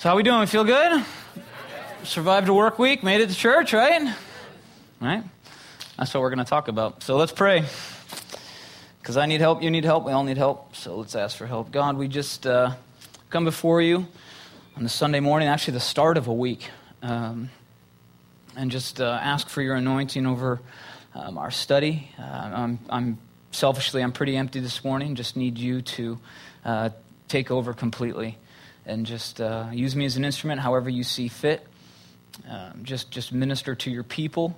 So how we doing? We feel good? Survived a work week, made it to church, right? Right? That's what we're going to talk about. So let's pray. Because I need help, you need help, we all need help. So let's ask for help. God, we just uh, come before you on the Sunday morning, actually the start of a week, um, and just uh, ask for your anointing over um, our study. Uh, I'm, I'm, selfishly, I'm pretty empty this morning. Just need you to uh, take over completely and just uh, use me as an instrument however you see fit. Um, just, just minister to your people.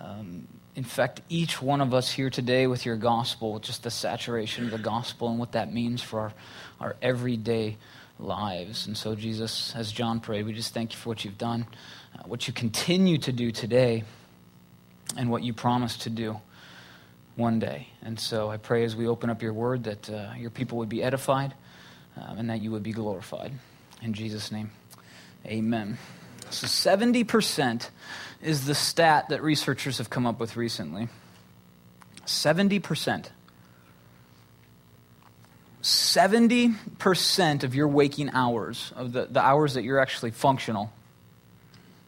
Um, infect each one of us here today with your gospel, just the saturation of the gospel and what that means for our, our everyday lives. And so, Jesus, as John prayed, we just thank you for what you've done, uh, what you continue to do today, and what you promised to do one day. And so I pray as we open up your word that uh, your people would be edified um, and that you would be glorified. In Jesus' name, amen. So 70% is the stat that researchers have come up with recently. 70%. 70% of your waking hours, of the, the hours that you're actually functional,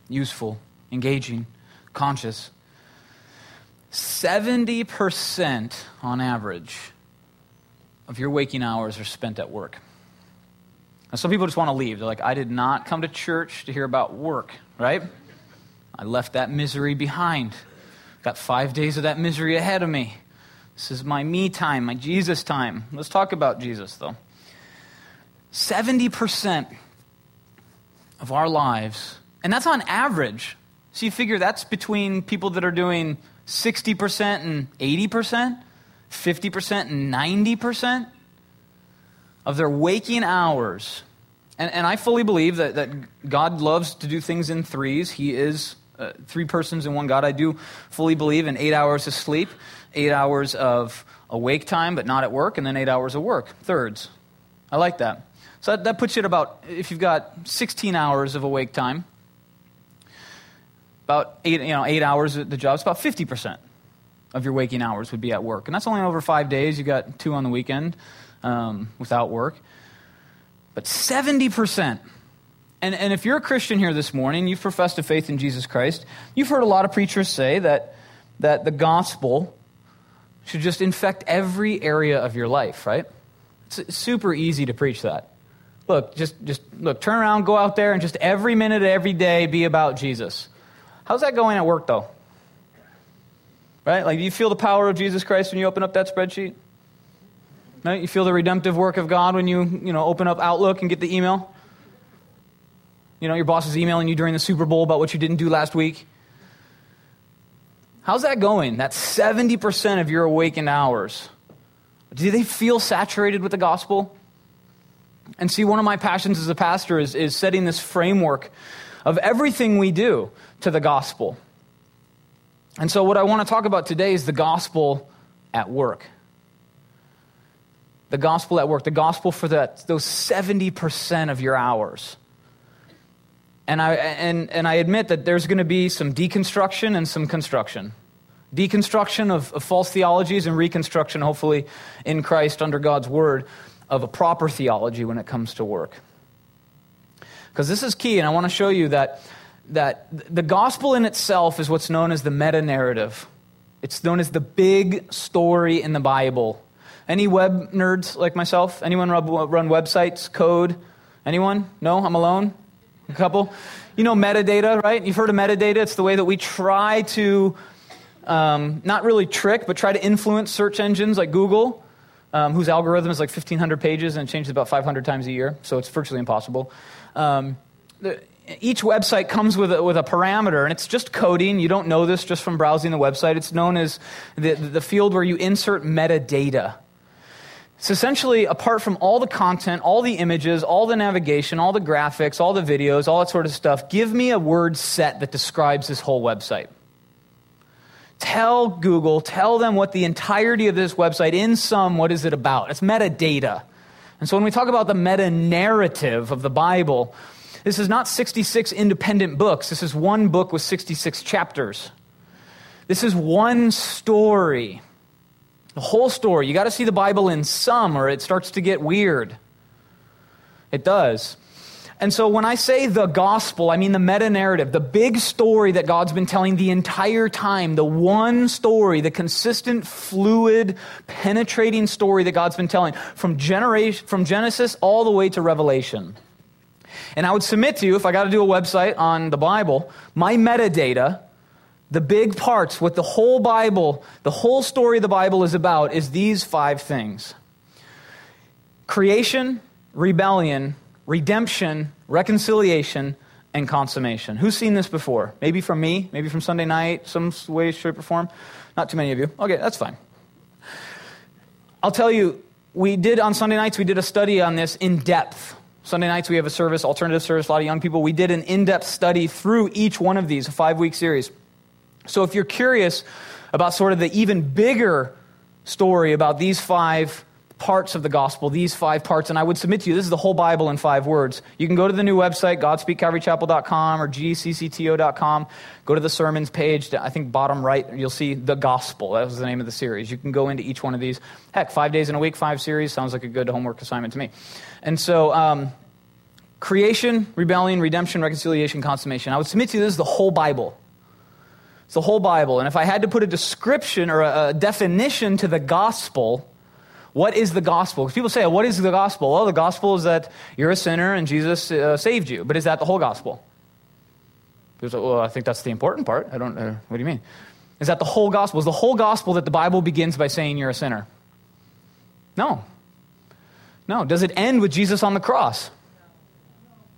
useful, engaging, conscious, 70% on average of your waking hours are spent at work. And some people just want to leave. They're like, I did not come to church to hear about work, right? I left that misery behind. Got five days of that misery ahead of me. This is my me time, my Jesus time. Let's talk about Jesus, though. 70% of our lives, and that's on average. So you figure that's between people that are doing 60% and 80%, 50% and 90% of their waking hours. And, and I fully believe that, that God loves to do things in threes. He is uh, three persons in one God. I do fully believe in eight hours of sleep, eight hours of awake time, but not at work, and then eight hours of work, thirds. I like that. So that, that puts you at about, if you've got 16 hours of awake time, about eight, you know, eight hours at the job, it's about 50% of your waking hours would be at work. And that's only over five days. You've got two on the weekend um, without work. But 70%. And, and if you're a Christian here this morning, you've professed a faith in Jesus Christ, you've heard a lot of preachers say that, that the gospel should just infect every area of your life, right? It's super easy to preach that. Look, just, just look, turn around, go out there, and just every minute, every day be about Jesus. How's that going at work, though? Right? Like, do you feel the power of Jesus Christ when you open up that spreadsheet? You feel the redemptive work of God when you, you know, open up Outlook and get the email? You know, your boss is emailing you during the Super Bowl about what you didn't do last week. How's that going? That's 70% of your awakened hours. Do they feel saturated with the gospel? And see, one of my passions as a pastor is, is setting this framework of everything we do to the gospel. And so, what I want to talk about today is the gospel at work. The gospel at work, the gospel for that, those 70% of your hours. And I, and, and I admit that there's going to be some deconstruction and some construction. Deconstruction of, of false theologies and reconstruction, hopefully, in Christ under God's word, of a proper theology when it comes to work. Because this is key, and I want to show you that, that the gospel in itself is what's known as the meta narrative. It's known as the big story in the Bible. Any web nerds like myself? Anyone run websites, code? Anyone? No? I'm alone? A couple? You know metadata, right? You've heard of metadata. It's the way that we try to um, not really trick, but try to influence search engines like Google, um, whose algorithm is like 1,500 pages and changes about 500 times a year, so it's virtually impossible. Um, the, each website comes with a, with a parameter, and it's just coding. You don't know this just from browsing the website. It's known as the, the field where you insert metadata. It's essentially, apart from all the content, all the images, all the navigation, all the graphics, all the videos, all that sort of stuff, give me a word set that describes this whole website. Tell Google, tell them what the entirety of this website, in sum, what is it about? It's metadata. And so when we talk about the meta narrative of the Bible, this is not 66 independent books. This is one book with 66 chapters. This is one story. The whole story. You got to see the Bible in sum or it starts to get weird. It does. And so when I say the gospel, I mean the meta narrative, the big story that God's been telling the entire time, the one story, the consistent, fluid, penetrating story that God's been telling from, generation, from Genesis all the way to Revelation. And I would submit to you, if I got to do a website on the Bible, my metadata, the big parts, what the whole Bible, the whole story of the Bible is about, is these five things creation, rebellion, redemption, reconciliation, and consummation. Who's seen this before? Maybe from me, maybe from Sunday night, some way, shape, or form. Not too many of you. Okay, that's fine. I'll tell you, we did on Sunday nights, we did a study on this in depth. Sunday nights, we have a service, alternative service, a lot of young people. We did an in depth study through each one of these, a five week series. So if you're curious about sort of the even bigger story about these five parts of the gospel, these five parts, and I would submit to you, this is the whole Bible in five words. You can go to the new website, godspeakcalvarychapel.com or gccto.com. Go to the sermons page, I think bottom right, you'll see the gospel. That was the name of the series. You can go into each one of these. Heck, five days in a week, five series, sounds like a good homework assignment to me. And so, um, creation, rebellion, redemption, reconciliation, consummation. I would submit to you, this is the whole Bible. It's the whole Bible. And if I had to put a description or a, a definition to the gospel, what is the gospel? Because people say, what is the gospel? Well, the gospel is that you're a sinner and Jesus uh, saved you. But is that the whole gospel? People say, well, I think that's the important part. I don't, uh, what do you mean? Is that the whole gospel? Is the whole gospel that the Bible begins by saying you're a sinner? No. No. Does it end with Jesus on the cross?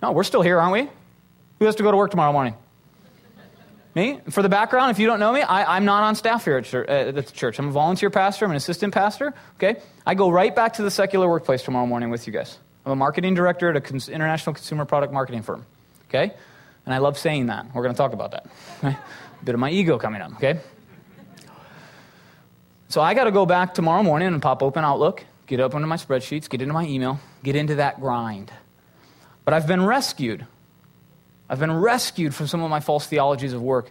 No, we're still here, aren't we? Who has to go to work tomorrow morning? Me? For the background, if you don't know me, I, am not on staff here at, church, uh, at the church. I'm a volunteer pastor, I'm an assistant pastor. Okay? I go right back to the secular workplace tomorrow morning with you guys. I'm a marketing director at an cons- international consumer product marketing firm. Okay? And I love saying that. We're going to talk about that. Okay? A bit of my ego coming up, okay? So I got to go back tomorrow morning and pop open Outlook, get up into my spreadsheets, get into my email, get into that grind. But I've been rescued I've been rescued from some of my false theologies of work.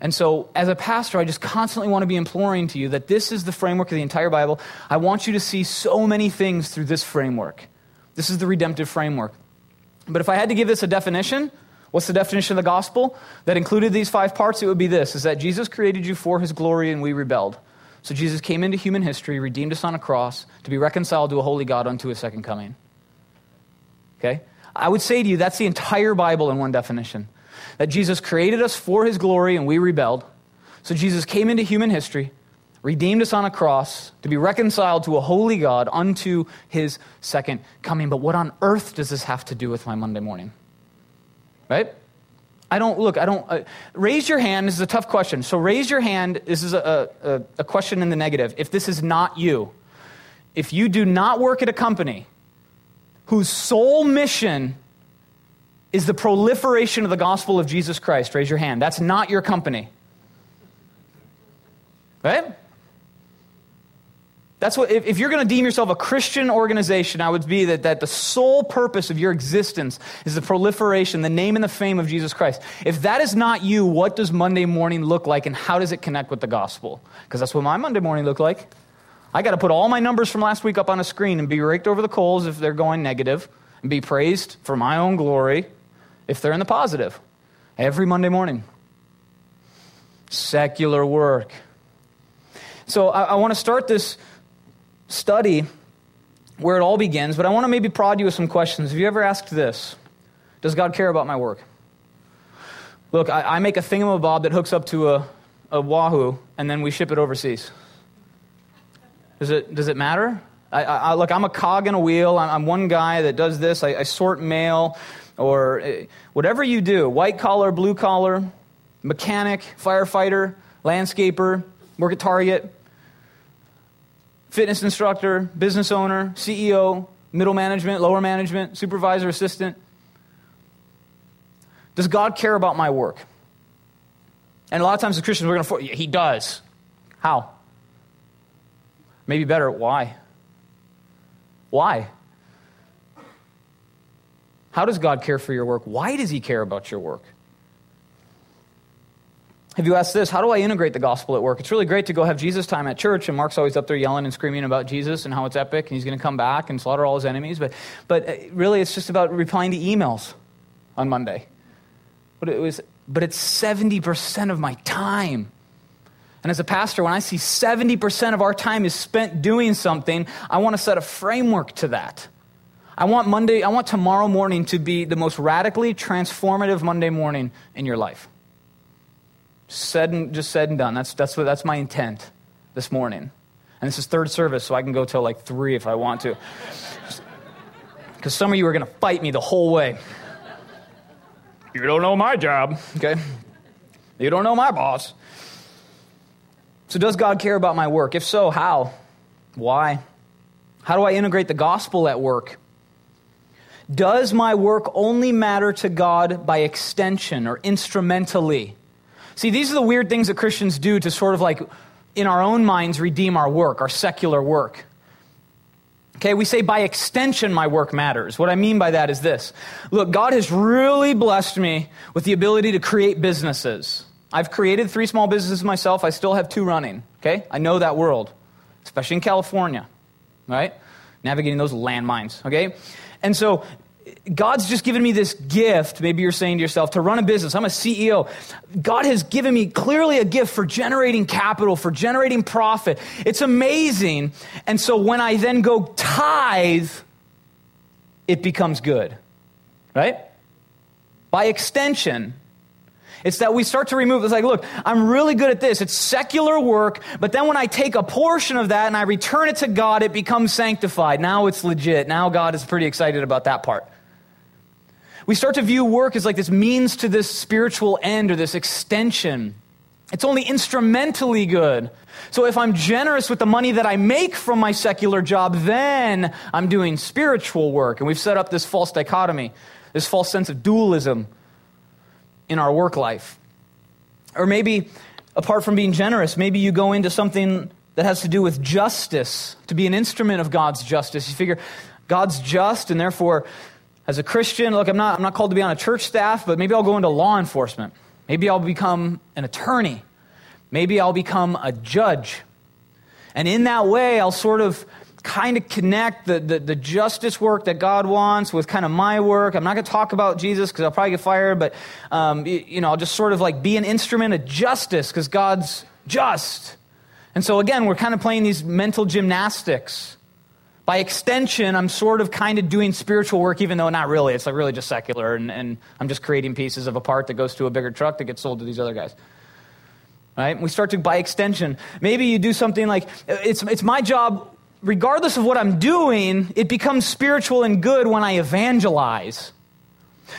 And so, as a pastor, I just constantly want to be imploring to you that this is the framework of the entire Bible. I want you to see so many things through this framework. This is the redemptive framework. But if I had to give this a definition, what's the definition of the gospel that included these five parts? It would be this is that Jesus created you for his glory and we rebelled. So Jesus came into human history, redeemed us on a cross to be reconciled to a holy God unto his second coming. Okay? I would say to you, that's the entire Bible in one definition. That Jesus created us for his glory and we rebelled. So Jesus came into human history, redeemed us on a cross to be reconciled to a holy God unto his second coming. But what on earth does this have to do with my Monday morning? Right? I don't, look, I don't, uh, raise your hand. This is a tough question. So raise your hand. This is a, a, a question in the negative. If this is not you, if you do not work at a company whose sole mission is the proliferation of the gospel of Jesus Christ? Raise your hand. That's not your company. Right? That's what, if, if you're going to deem yourself a Christian organization, I would be that, that the sole purpose of your existence is the proliferation, the name and the fame of Jesus Christ. If that is not you, what does Monday morning look like and how does it connect with the gospel? Because that's what my Monday morning looked like. I got to put all my numbers from last week up on a screen and be raked over the coals if they're going negative, and be praised for my own glory if they're in the positive. Every Monday morning. Secular work. So I, I want to start this study where it all begins, but I want to maybe prod you with some questions. Have you ever asked this? Does God care about my work? Look, I, I make a thingamabob that hooks up to a, a Wahoo, and then we ship it overseas. Does it, does it matter? I, I, look, I'm a cog in a wheel. I'm, I'm one guy that does this. I, I sort mail or uh, whatever you do white collar, blue collar, mechanic, firefighter, landscaper, work at Target, fitness instructor, business owner, CEO, middle management, lower management, supervisor, assistant. Does God care about my work? And a lot of times as Christians, we're going to, he does. How? Maybe better, why? Why? How does God care for your work? Why does He care about your work? Have you asked this? How do I integrate the gospel at work? It's really great to go have Jesus time at church, and Mark's always up there yelling and screaming about Jesus and how it's epic, and he's going to come back and slaughter all his enemies. But, but uh, really, it's just about replying to emails. on Monday. But it was but it's 70% of my time. And as a pastor, when I see 70% of our time is spent doing something, I want to set a framework to that. I want Monday, I want tomorrow morning to be the most radically transformative Monday morning in your life. Said and, just said and done. That's, that's, what, that's my intent this morning. And this is third service, so I can go till like three if I want to. Because some of you are going to fight me the whole way. You don't know my job, okay? You don't know my boss. So, does God care about my work? If so, how? Why? How do I integrate the gospel at work? Does my work only matter to God by extension or instrumentally? See, these are the weird things that Christians do to sort of like, in our own minds, redeem our work, our secular work. Okay, we say by extension, my work matters. What I mean by that is this Look, God has really blessed me with the ability to create businesses. I've created three small businesses myself. I still have two running. Okay, I know that world, especially in California, right? Navigating those landmines. Okay, and so God's just given me this gift, maybe you're saying to yourself, to run a business. I'm a CEO. God has given me clearly a gift for generating capital, for generating profit. It's amazing. And so when I then go tithe, it becomes good. Right? By extension, it's that we start to remove, it's like, look, I'm really good at this. It's secular work, but then when I take a portion of that and I return it to God, it becomes sanctified. Now it's legit. Now God is pretty excited about that part. We start to view work as like this means to this spiritual end or this extension. It's only instrumentally good. So if I'm generous with the money that I make from my secular job, then I'm doing spiritual work. And we've set up this false dichotomy, this false sense of dualism in our work life. Or maybe, apart from being generous, maybe you go into something that has to do with justice, to be an instrument of God's justice. You figure God's just, and therefore as a Christian, look, I'm not, I'm not called to be on a church staff, but maybe I'll go into law enforcement. Maybe I'll become an attorney. Maybe I'll become a judge. And in that way, I'll sort of kind of connect the, the, the, justice work that God wants with kind of my work. I'm not going to talk about Jesus because I'll probably get fired, but, um, you, you know, I'll just sort of like be an instrument of justice because God's just. And so again, we're kind of playing these mental gymnastics. By extension, I'm sort of kind of doing spiritual work, even though not really. It's like really just secular, and, and I'm just creating pieces of a part that goes to a bigger truck that gets sold to these other guys. Right? We start to, by extension, maybe you do something like it's, it's my job, regardless of what I'm doing, it becomes spiritual and good when I evangelize.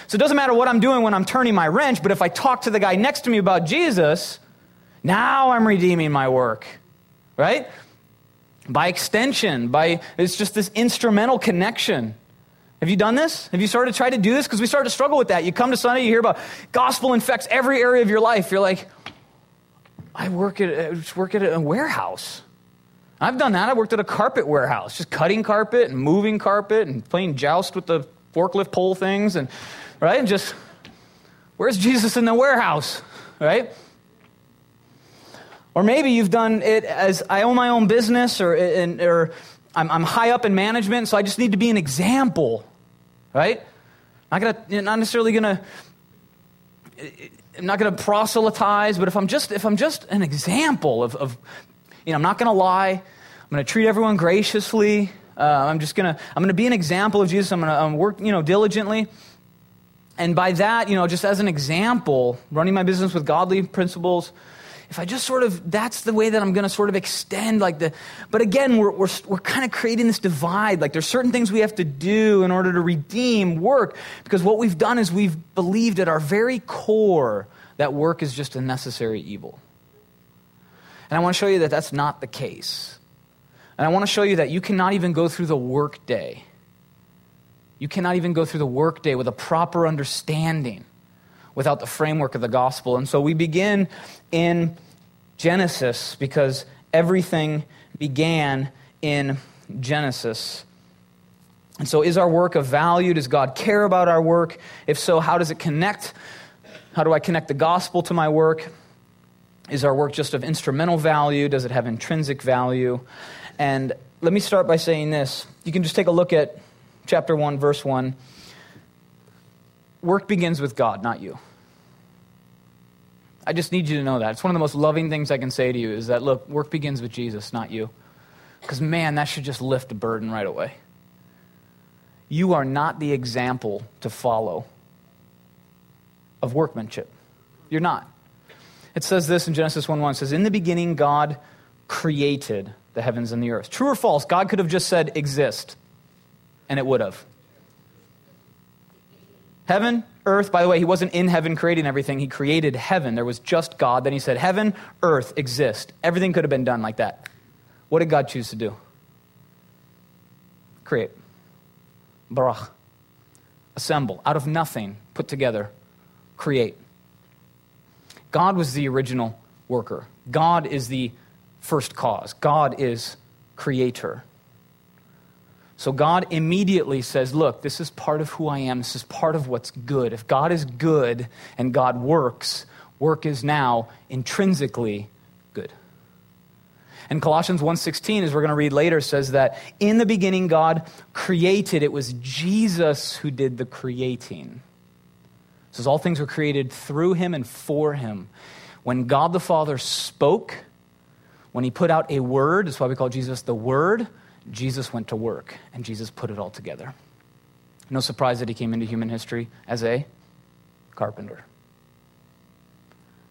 So it doesn't matter what I'm doing when I'm turning my wrench, but if I talk to the guy next to me about Jesus, now I'm redeeming my work. Right? by extension, by it's just this instrumental connection. Have you done this? Have you started to try to do this? Because we start to struggle with that. You come to Sunday, you hear about gospel infects every area of your life. You're like, I work at, I work at a warehouse. I've done that. I worked at a carpet warehouse, just cutting carpet and moving carpet and playing joust with the forklift pole things and right and just where's Jesus in the warehouse, right? Or maybe you've done it as I own my own business or, or I'm, I'm high up in management, so I just need to be an example, right? Not, gonna, not necessarily going to. I'm not going to proselytize, but if I'm just if I'm just an example of, of you know, I'm not going to lie. I'm going to treat everyone graciously. Uh, I'm just going to I'm going to be an example of Jesus. I'm going to work you know diligently, and by that you know just as an example, running my business with godly principles if I just sort of, that's the way that I'm going to sort of extend like the, but again, we're, we're, we're kind of creating this divide. Like there's certain things we have to do in order to redeem work because what we've done is we've believed at our very core that work is just a necessary evil. And I want to show you that that's not the case. And I want to show you that you cannot even go through the workday. You cannot even go through the workday with a proper understanding without the framework of the gospel. And so we begin in Genesis because everything began in Genesis. And so, is our work of value? Does God care about our work? If so, how does it connect? How do I connect the gospel to my work? Is our work just of instrumental value? Does it have intrinsic value? And let me start by saying this. You can just take a look at chapter 1, verse 1 work begins with God, not you. I just need you to know that. It's one of the most loving things I can say to you is that, look, work begins with Jesus, not you. Because, man, that should just lift a burden right away. You are not the example to follow of workmanship. You're not. It says this in Genesis 1 1 it says, In the beginning, God created the heavens and the earth. True or false? God could have just said exist, and it would have. Heaven, earth, by the way, he wasn't in heaven creating everything. He created heaven. There was just God. Then he said, Heaven, earth, exist. Everything could have been done like that. What did God choose to do? Create. Barach. Assemble. Out of nothing, put together. Create. God was the original worker. God is the first cause. God is creator. So God immediately says, Look, this is part of who I am. This is part of what's good. If God is good and God works, work is now intrinsically good. And Colossians 1:16 as we're going to read later says that in the beginning God created it was Jesus who did the creating. It says all things were created through him and for him. When God the Father spoke, when he put out a word, that's why we call Jesus the word, Jesus went to work and Jesus put it all together. No surprise that he came into human history as a carpenter.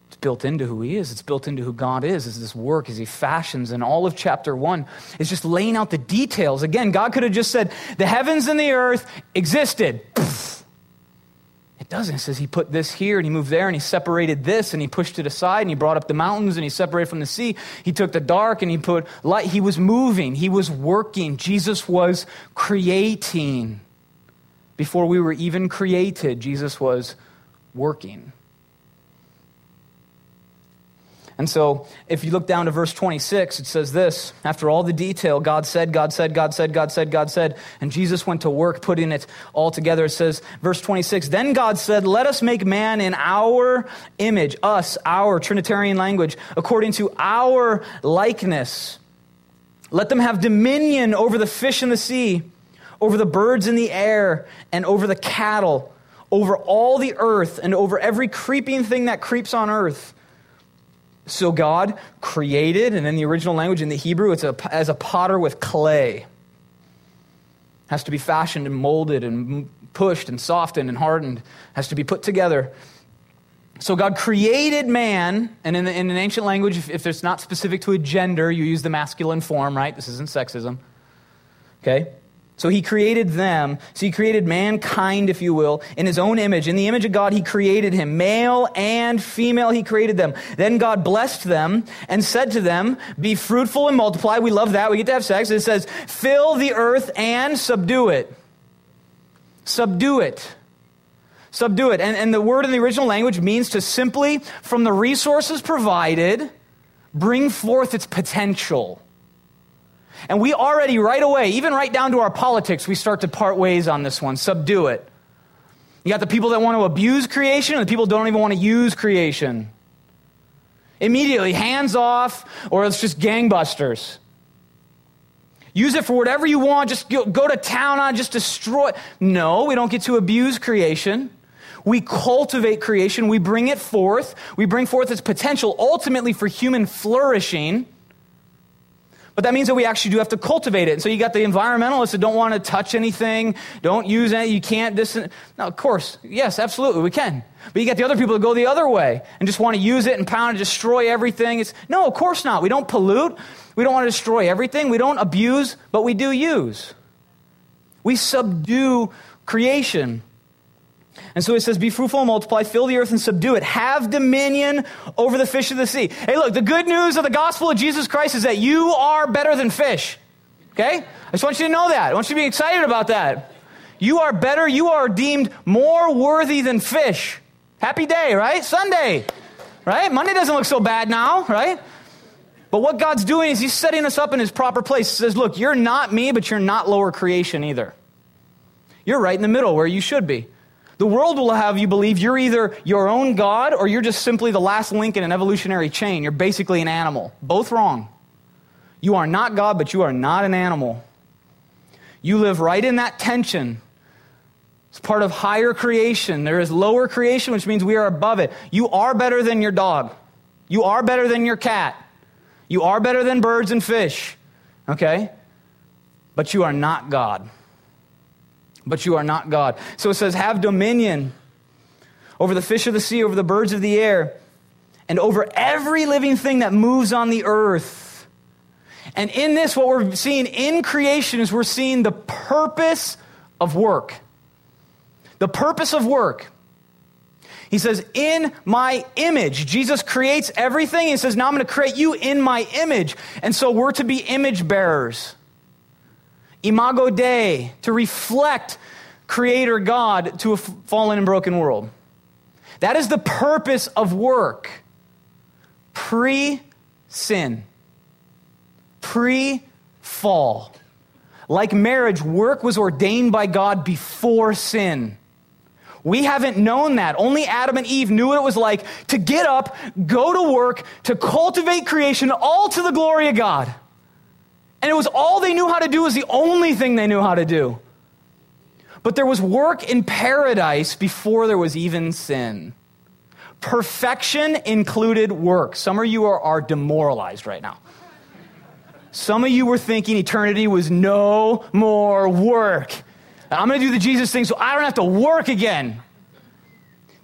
It's built into who he is. It's built into who God is. Is this work as he fashions, and all of chapter one is just laying out the details. Again, God could have just said, "The heavens and the earth existed." It doesn't. It says he put this here and he moved there and he separated this and he pushed it aside and he brought up the mountains and he separated from the sea. He took the dark and he put light. He was moving. He was working. Jesus was creating. Before we were even created, Jesus was working. And so, if you look down to verse 26, it says this After all the detail, God said, God said, God said, God said, God said, and Jesus went to work putting it all together. It says, verse 26, Then God said, Let us make man in our image, us, our Trinitarian language, according to our likeness. Let them have dominion over the fish in the sea, over the birds in the air, and over the cattle, over all the earth, and over every creeping thing that creeps on earth. So God created, and in the original language, in the Hebrew, it's a, as a potter with clay. Has to be fashioned and molded and pushed and softened and hardened. Has to be put together. So God created man, and in, the, in an ancient language, if, if it's not specific to a gender, you use the masculine form, right? This isn't sexism. Okay? So he created them. So he created mankind, if you will, in his own image. In the image of God, he created him. Male and female, he created them. Then God blessed them and said to them, Be fruitful and multiply. We love that. We get to have sex. It says, Fill the earth and subdue it. Subdue it. Subdue it. And, and the word in the original language means to simply, from the resources provided, bring forth its potential. And we already, right away, even right down to our politics, we start to part ways on this one, subdue it. You got the people that want to abuse creation, and the people don't even want to use creation. Immediately, hands off, or it's just gangbusters. Use it for whatever you want, just go, to town on, just destroy. No, we don't get to abuse creation. We cultivate creation, we bring it forth, we bring forth its potential ultimately for human flourishing. But that means that we actually do have to cultivate it. And so you got the environmentalists that don't want to touch anything, don't use it, you can't dis. Now, of course, yes, absolutely, we can. But you got the other people that go the other way and just want to use it and pound and destroy everything. It's no, of course not. We don't pollute. We don't want to destroy everything. We don't abuse, but we do use. We subdue creation. And so it says, Be fruitful and multiply, fill the earth and subdue it, have dominion over the fish of the sea. Hey, look, the good news of the gospel of Jesus Christ is that you are better than fish. Okay? I just want you to know that. I want you to be excited about that. You are better, you are deemed more worthy than fish. Happy day, right? Sunday, right? Monday doesn't look so bad now, right? But what God's doing is He's setting us up in His proper place. He says, Look, you're not me, but you're not lower creation either. You're right in the middle where you should be. The world will have you believe you're either your own God or you're just simply the last link in an evolutionary chain. You're basically an animal. Both wrong. You are not God, but you are not an animal. You live right in that tension. It's part of higher creation. There is lower creation, which means we are above it. You are better than your dog. You are better than your cat. You are better than birds and fish. Okay? But you are not God. But you are not God. So it says, have dominion over the fish of the sea, over the birds of the air, and over every living thing that moves on the earth. And in this, what we're seeing in creation is we're seeing the purpose of work. The purpose of work. He says, In my image. Jesus creates everything. He says, Now I'm going to create you in my image. And so we're to be image bearers. Imago Dei, to reflect Creator God to a fallen and broken world. That is the purpose of work. Pre sin, pre fall. Like marriage, work was ordained by God before sin. We haven't known that. Only Adam and Eve knew what it was like to get up, go to work, to cultivate creation, all to the glory of God. And it was all they knew how to do, was the only thing they knew how to do. But there was work in paradise before there was even sin. Perfection included work. Some of you are, are demoralized right now. Some of you were thinking eternity was no more work. I'm going to do the Jesus thing so I don't have to work again.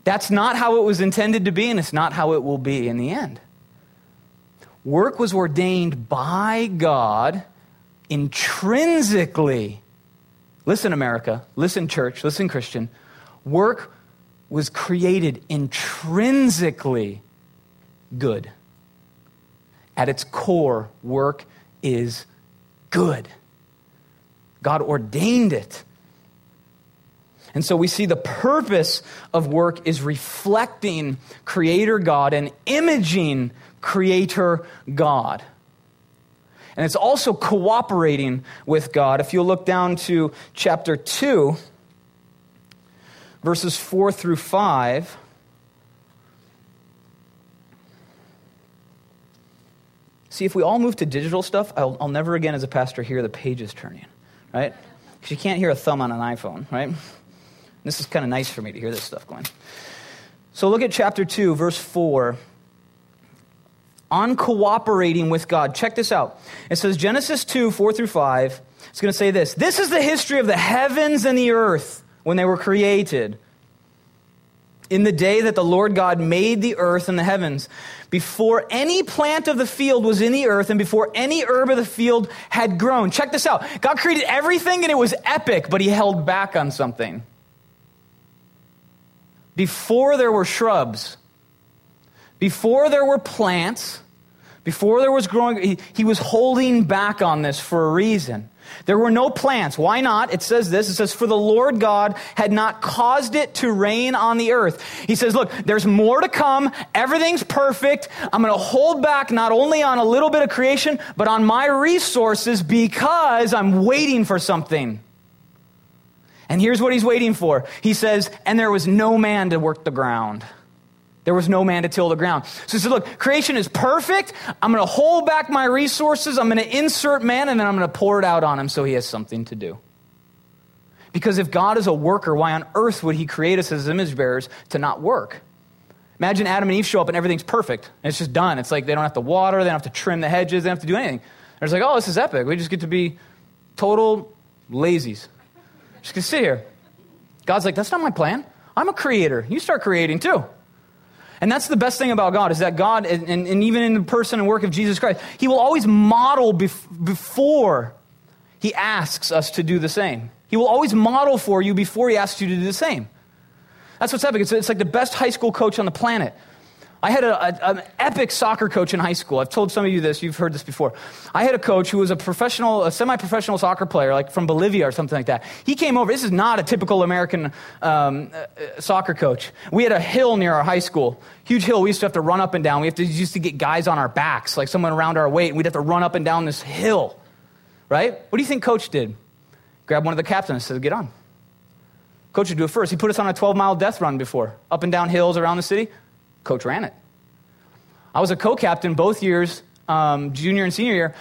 That's not how it was intended to be, and it's not how it will be in the end. Work was ordained by God intrinsically. Listen, America. Listen, church. Listen, Christian. Work was created intrinsically good. At its core, work is good. God ordained it. And so we see the purpose of work is reflecting Creator God and imaging Creator God. And it's also cooperating with God. If you look down to chapter 2, verses 4 through 5. See, if we all move to digital stuff, I'll, I'll never again, as a pastor, hear the pages turning, right? Because you can't hear a thumb on an iPhone, right? This is kind of nice for me to hear this stuff going. So look at chapter 2, verse 4. On cooperating with God. Check this out. It says Genesis 2, 4 through 5. It's going to say this This is the history of the heavens and the earth when they were created. In the day that the Lord God made the earth and the heavens, before any plant of the field was in the earth and before any herb of the field had grown. Check this out. God created everything and it was epic, but he held back on something before there were shrubs, before there were plants, before there was growing, he, he, was holding back on this for a reason. There were no plants. Why not? It says this. It says, For the Lord God had not caused it to rain on the earth. He says, Look, there's more to come. Everything's perfect. I'm going to hold back not only on a little bit of creation, but on my resources because I'm waiting for something. And here's what he's waiting for. He says, and there was no man to work the ground. There was no man to till the ground. So he said, look, creation is perfect. I'm going to hold back my resources. I'm going to insert man and then I'm going to pour it out on him so he has something to do. Because if God is a worker, why on earth would he create us as image bearers to not work? Imagine Adam and Eve show up and everything's perfect. And it's just done. It's like they don't have to water, they don't have to trim the hedges, they don't have to do anything. They're just like, oh, this is epic. We just get to be total lazies. Just gonna sit here. God's like, that's not my plan. I'm a creator. You start creating too. And that's the best thing about God is that God, and, and, even in the person and work of Jesus Christ, He will always model bef- before He asks us to do the same. He will always model for you before He asks you to do the same. That's what's epic. It's, it's like the best high school coach on the planet. I had a, a, an epic soccer coach in high school. I've told some of you this. You've heard this before. I had a coach who was a professional, a semi-professional soccer player, like from Bolivia or something like that. He came over. This is not a typical American um, uh, soccer coach. We had a hill near our high school, huge hill. We used to have to run up and down. We have to used to get guys on our backs, like someone around our weight, and we'd have to run up and down this hill. Right? What do you think coach did? Grabbed one of the captains and said, "Get on." Coach would do it first. He put us on a 12-mile death run before, up and down hills around the city. Coach ran it. I was a co captain both years, um, junior and senior year.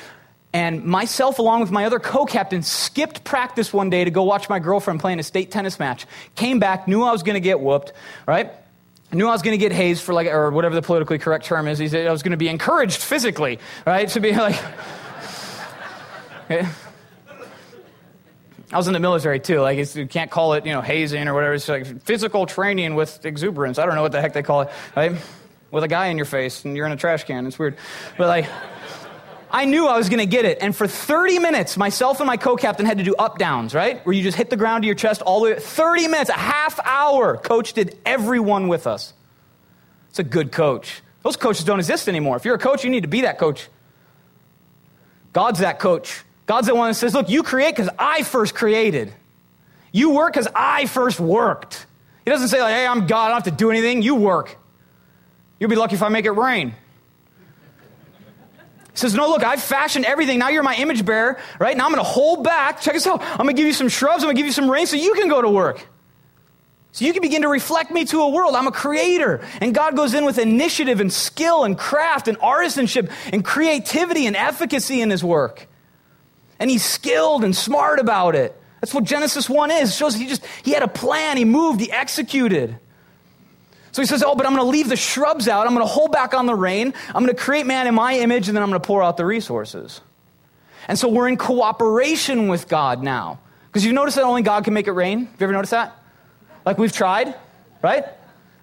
And myself, along with my other co captain, skipped practice one day to go watch my girlfriend play in a state tennis match. Came back, knew I was going to get whooped, right? Knew I was going to get hazed for like, or whatever the politically correct term is. He said I was going to be encouraged physically, right? To be like. I was in the military too. Like you can't call it, you know, hazing or whatever. It's like physical training with exuberance. I don't know what the heck they call it, right? With a guy in your face and you're in a trash can. It's weird, but like. I knew I was going to get it. And for 30 minutes, myself and my co captain had to do up downs, right? Where you just hit the ground to your chest all the way. 30 minutes, a half hour. Coach did everyone with us. It's a good coach. Those coaches don't exist anymore. If you're a coach, you need to be that coach. God's that coach. God's the one that says, Look, you create because I first created. You work because I first worked. He doesn't say, like, Hey, I'm God, I don't have to do anything. You work. You'll be lucky if I make it rain. He says, No, look, I've fashioned everything. Now you're my image bearer, right? Now I'm going to hold back. Check this out. I'm going to give you some shrubs. I'm going to give you some rain so you can go to work. So you can begin to reflect me to a world. I'm a creator. And God goes in with initiative and skill and craft and artisanship and creativity and efficacy in his work and he's skilled and smart about it. That's what Genesis 1 is. It shows he just he had a plan, he moved, he executed. So he says, Oh, but I'm going to leave the shrubs out. I'm going to hold back on the rain. I'm going to create man in my image, and then I'm going to pour out the resources. And so we're in cooperation with God now. Because you've noticed that only God can make it rain? Have you ever noticed that? Like we've tried, right?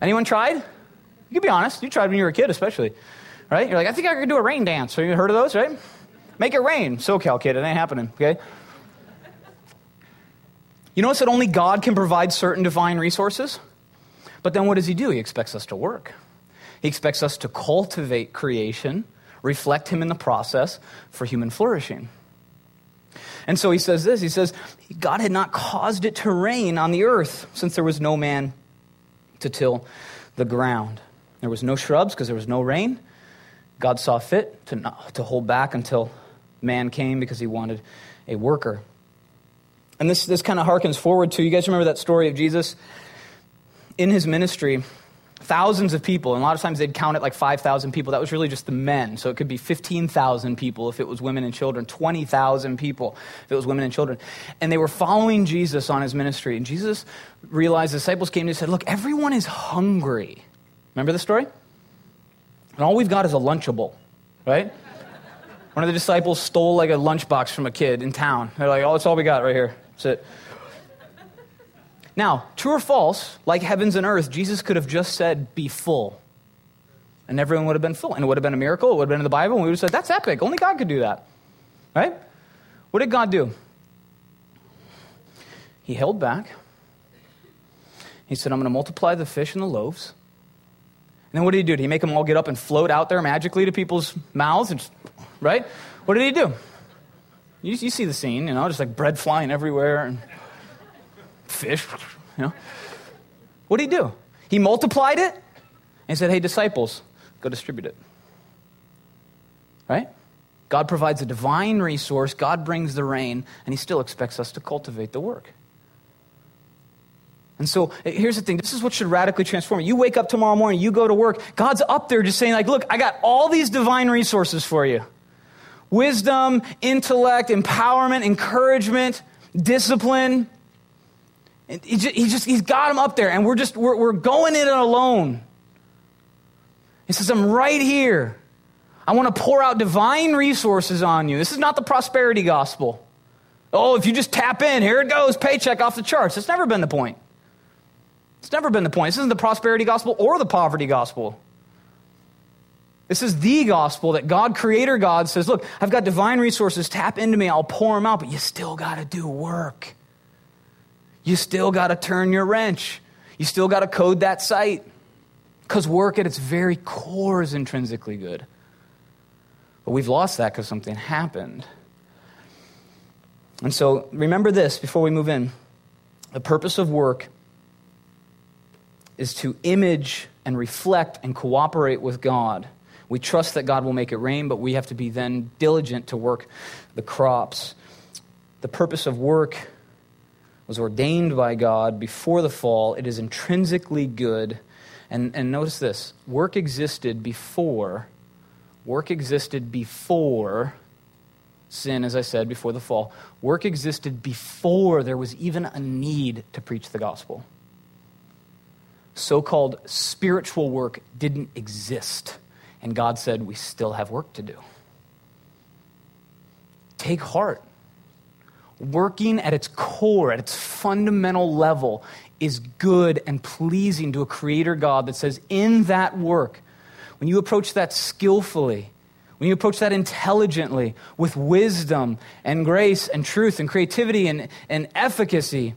Anyone tried? You can be honest. You tried when you were a kid, especially, right? You're like, I think I could do a rain dance. Have you heard of those, right? Make it rain. SoCal kid, it ain't happening, okay? You notice that only God can provide certain divine resources? But then what does he do? He expects us to work. He expects us to cultivate creation, reflect him in the process for human flourishing. And so he says this he says, God had not caused it to rain on the earth since there was no man to till the ground. There was no shrubs because there was no rain. God saw fit to, not, to hold back until man came because he wanted a worker. And this, this kind of harkens forward to you guys remember that story of Jesus? In his ministry, thousands of people, and a lot of times they'd count it like 5,000 people. That was really just the men. So it could be 15,000 people if it was women and children, 20,000 people if it was women and children. And they were following Jesus on his ministry. And Jesus realized the disciples came to him and said, Look, everyone is hungry. Remember the story? And all we've got is a Lunchable, right? One of the disciples stole like a lunchbox from a kid in town. They're like, oh, that's all we got right here. That's it. Now, true or false, like heavens and earth, Jesus could have just said, be full. And everyone would have been full. And it would have been a miracle. It would have been in the Bible. And we would have said, that's epic. Only God could do that. Right? What did God do? He held back. He said, I'm going to multiply the fish and the loaves. And then what did he do? Did he make them all get up and float out there magically to people's mouths and just right? What did he do? You, you see the scene, you know, just like bread flying everywhere and fish, you know. What did he do? He multiplied it and said, hey, disciples, go distribute it. Right? God provides a divine resource, God brings the rain, and he still expects us to cultivate the work. And so eh, here's the thing this is what should radically transform you. You wake up tomorrow morning, you go to work, God's up there just saying, like, look, I got all these divine resources for you wisdom, intellect, empowerment, encouragement, discipline. He just, he just, he's got them up there, and we're just, we're, we're going in it alone. He says, I'm right here. I want to pour out divine resources on you. This is not the prosperity gospel. Oh, if you just tap in, here it goes, paycheck off the charts. It's never been the point. It's never been the point. This isn't the prosperity gospel or the poverty gospel. This is the gospel that God, Creator God, says, Look, I've got divine resources. Tap into me. I'll pour them out, but you still got to do work. You still got to turn your wrench. You still got to code that site. Because work at its very core is intrinsically good. But we've lost that because something happened. And so remember this before we move in. The purpose of work is to image and reflect and cooperate with God we trust that God will make it rain, but we have to be then diligent to work the crops. The purpose of work was ordained by God before the fall. It is intrinsically good. And, and notice this work existed before, work existed before sin, as I said, before the fall. Work existed before there was even a need to preach the gospel. So called spiritual work didn't exist. And God said, We still have work to do. Take heart. Working at its core, at its fundamental level, is good and pleasing to a creator God that says, in that work, when you approach that skillfully, when you approach that intelligently, with wisdom and grace and truth and creativity and, and efficacy,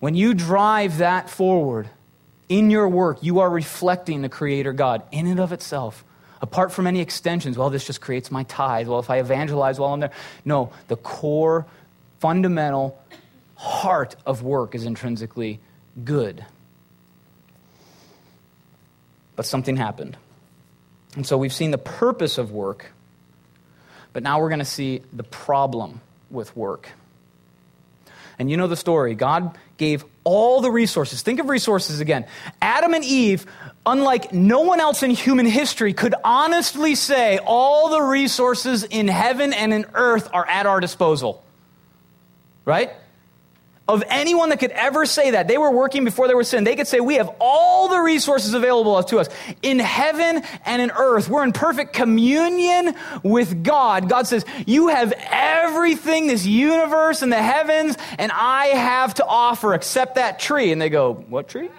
when you drive that forward in your work, you are reflecting the Creator God in and of itself. Apart from any extensions, well, this just creates my tithe. Well, if I evangelize while I'm there. No, the core, fundamental heart of work is intrinsically good. But something happened. And so we've seen the purpose of work, but now we're going to see the problem with work. And you know the story. God gave all the resources. Think of resources again. Adam and Eve, unlike no one else in human history, could honestly say all the resources in heaven and in earth are at our disposal. Right? of anyone that could ever say that. They were working before there was sin. They could say, We have all the resources available to us in heaven and in earth. We're in perfect communion with God. God says, You have everything, this universe and the heavens, and I have to offer except that tree. And they go, What tree?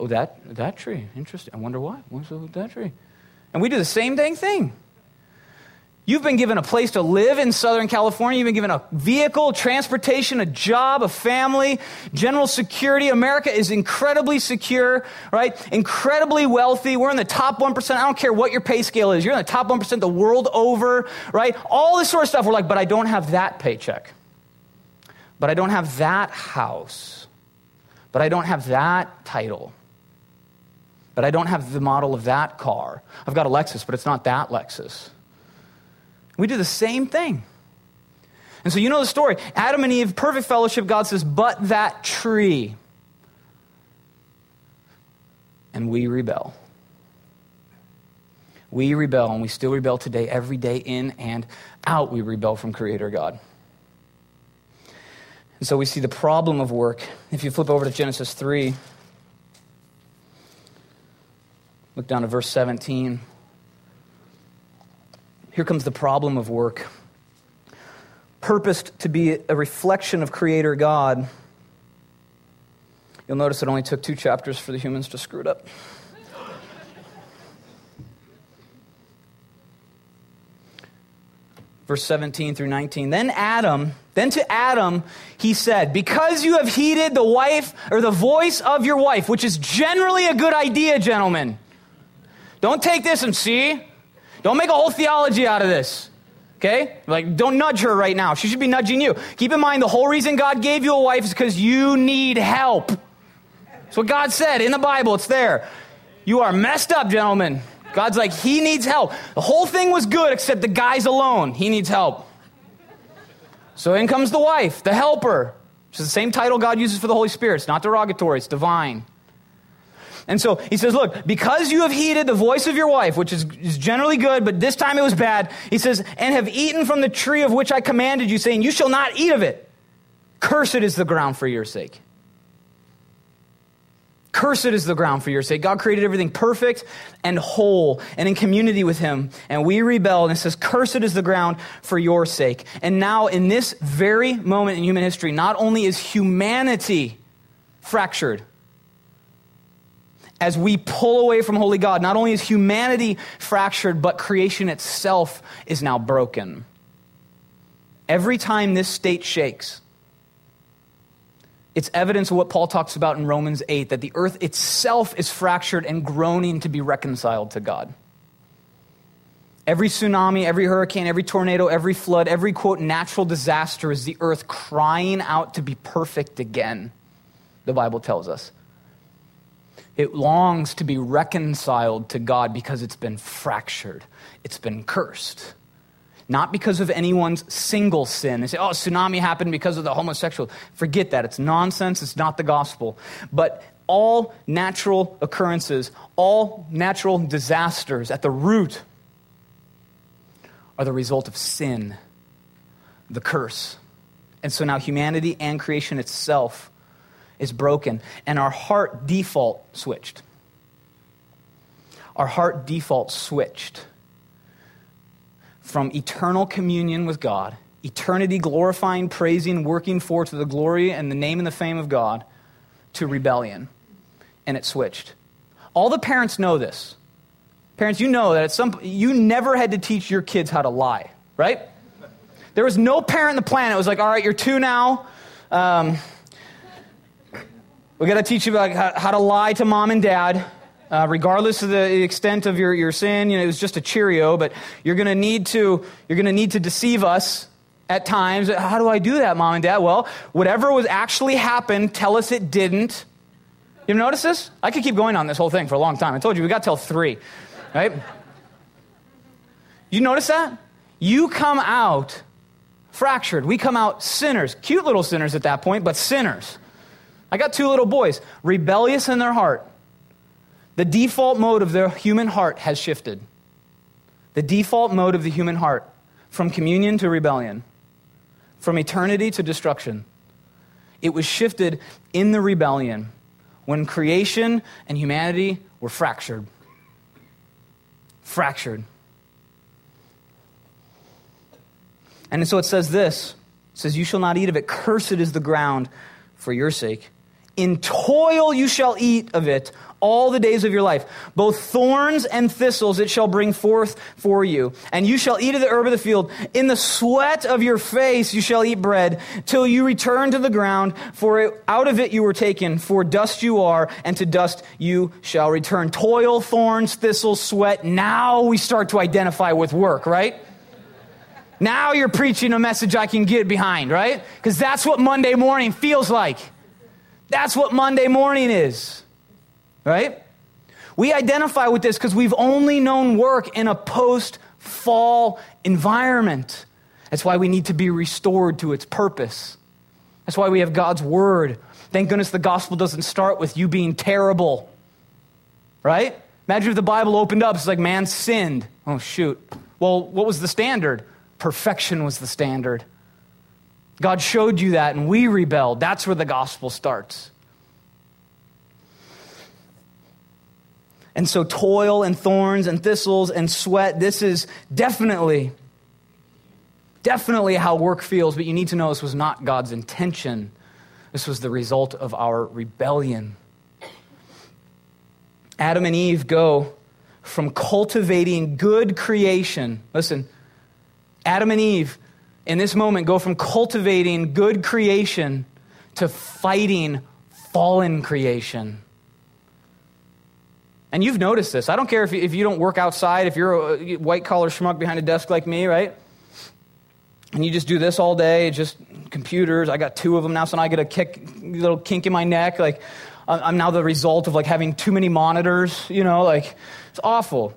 Oh, that, that tree. Interesting. I wonder why. What's with that tree? And we do the same dang thing. You've been given a place to live in Southern California. You've been given a vehicle, transportation, a job, a family, general security. America is incredibly secure, right? Incredibly wealthy. We're in the top 1%. I don't care what your pay scale is. You're in the top 1% the world over, right? All this sort of stuff. We're like, but I don't have that paycheck. But I don't have that house. But I don't have that title. But I don't have the model of that car. I've got a Lexus, but it's not that Lexus. We do the same thing. And so you know the story. Adam and Eve, perfect fellowship, God says, but that tree. And we rebel. We rebel, and we still rebel today, every day, in and out, we rebel from Creator God. And so we see the problem of work. If you flip over to Genesis 3, look down to verse 17. Here comes the problem of work. Purposed to be a reflection of Creator God. You'll notice it only took two chapters for the humans to screw it up. Verse 17 through 19. Then Adam, then to Adam, he said, Because you have heeded the wife or the voice of your wife, which is generally a good idea, gentlemen. Don't take this and see. Don't make a whole theology out of this. Okay? Like, don't nudge her right now. She should be nudging you. Keep in mind, the whole reason God gave you a wife is because you need help. That's what God said in the Bible. It's there. You are messed up, gentlemen. God's like, He needs help. The whole thing was good except the guy's alone. He needs help. So in comes the wife, the helper. Is the same title God uses for the Holy Spirit. It's not derogatory, it's divine. And so he says, Look, because you have heeded the voice of your wife, which is, is generally good, but this time it was bad, he says, and have eaten from the tree of which I commanded you, saying, You shall not eat of it. Cursed is the ground for your sake. Cursed is the ground for your sake. God created everything perfect and whole and in community with Him. And we rebelled and it says, Cursed is the ground for your sake. And now, in this very moment in human history, not only is humanity fractured, as we pull away from holy God, not only is humanity fractured, but creation itself is now broken. Every time this state shakes, it's evidence of what Paul talks about in Romans 8 that the earth itself is fractured and groaning to be reconciled to God. Every tsunami, every hurricane, every tornado, every flood, every quote natural disaster is the earth crying out to be perfect again, the Bible tells us. It longs to be reconciled to God because it's been fractured, it's been cursed. Not because of anyone's single sin. They say, oh, tsunami happened because of the homosexual. Forget that. It's nonsense. It's not the gospel. But all natural occurrences, all natural disasters at the root are the result of sin, the curse. And so now humanity and creation itself is broken, and our heart default switched. Our heart default switched from eternal communion with God, eternity glorifying, praising, working for to the glory and the name and the fame of God, to rebellion. And it switched. All the parents know this. Parents, you know that at some you never had to teach your kids how to lie, right? There was no parent on the planet was like, all right, you're two now. Um, we got to teach you about how, how, to lie to mom and dad, uh, regardless of the extent of your, your sin. You know, it was just a Cheerio, but you're going to need to you're going to need to deceive us at times. How do I do that, mom and dad? Well, whatever was actually happened, tell us it didn't. You notice this? I could keep going on this whole thing for a long time. I told you we got till three, right? You notice that? You come out fractured. We come out sinners, cute little sinners at that point, but sinners. I got two little boys, rebellious in their heart. The default mode of the human heart has shifted. The default mode of the human heart from communion to rebellion, from eternity to destruction. It was shifted in the rebellion when creation and humanity were fractured. Fractured. And so it says this it says, You shall not eat of it. Cursed is the ground for your sake. In toil you shall eat of it all the days of your life. Both thorns and thistles it shall bring forth for you. And you shall eat of the herb of the field. In the sweat of your face you shall eat bread till you return to the ground, for out of it you were taken. For dust you are, and to dust you shall return. Toil, thorns, thistles, sweat. Now we start to identify with work, right? Now you're preaching a message I can get behind, right? Because that's what Monday morning feels like. That's what Monday morning is, right? We identify with this because we've only known work in a post fall environment. That's why we need to be restored to its purpose. That's why we have God's word. Thank goodness the gospel doesn't start with you being terrible, right? Imagine if the Bible opened up, it's like man sinned. Oh, shoot. Well, what was the standard? Perfection was the standard. God showed you that, and we rebelled. That's where the gospel starts. And so, toil and thorns and thistles and sweat, this is definitely, definitely how work feels. But you need to know this was not God's intention, this was the result of our rebellion. Adam and Eve go from cultivating good creation. Listen, Adam and Eve, in this moment, go from cultivating good creation to fighting fallen creation. And you've noticed this. I don't care if you, if you don't work outside, if you're a white collar schmuck behind a desk like me, right? And you just do this all day, just computers. I got two of them now, so now I get a kick, little kink in my neck. Like, I'm now the result of like having too many monitors, you know, like, it's awful.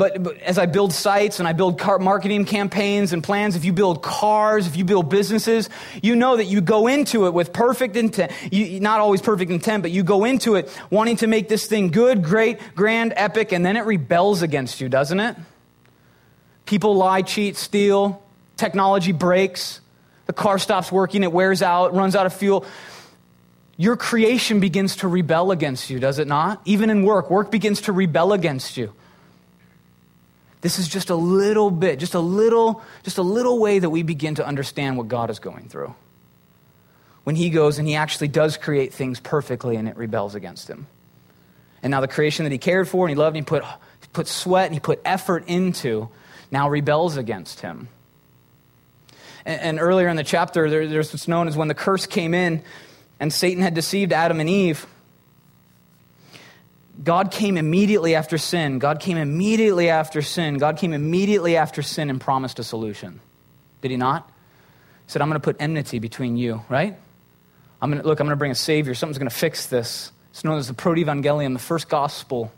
But, but, as I build sites and I build marketing campaigns and plans, if you build cars, if you build businesses, you know that you go into it with perfect intent. You, not always perfect intent, but you go into it wanting to make this thing good, great, grand, epic, and then it rebels against you, doesn't it? People lie, cheat, steal, technology breaks, the car stops working, it wears out, it runs out of fuel. Your creation begins to rebel against you, does it not? Even in work, work begins to rebel against you. This is just a little bit, just a little, just a little way that we begin to understand what God is going through. When he goes and he actually does create things perfectly and it rebels against him. And now the creation that he cared for and he loved and he put, put sweat and he put effort into now rebels against him. And, and earlier in the chapter, there, there's what's known as when the curse came in and Satan had deceived Adam and Eve God came immediately after sin. God came immediately after sin. God came immediately after sin and promised a solution. Did he not? He said, I'm going to put enmity between you, right? I'm going to, look, I'm going to bring a Savior. Something's going to fix this. It's known as the Proto-Evangelium, the first gospel.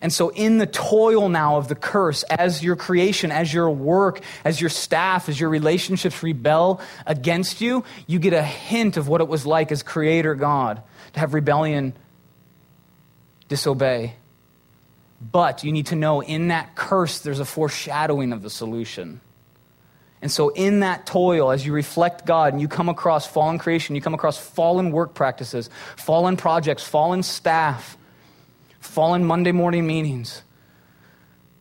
And so, in the toil now of the curse, as your creation, as your work, as your staff, as your relationships rebel against you, you get a hint of what it was like as Creator God to have rebellion disobey, But you need to know in that curse, there's a foreshadowing of the solution. And so, in that toil, as you reflect God and you come across fallen creation, you come across fallen work practices, fallen projects, fallen staff, fallen Monday morning meetings,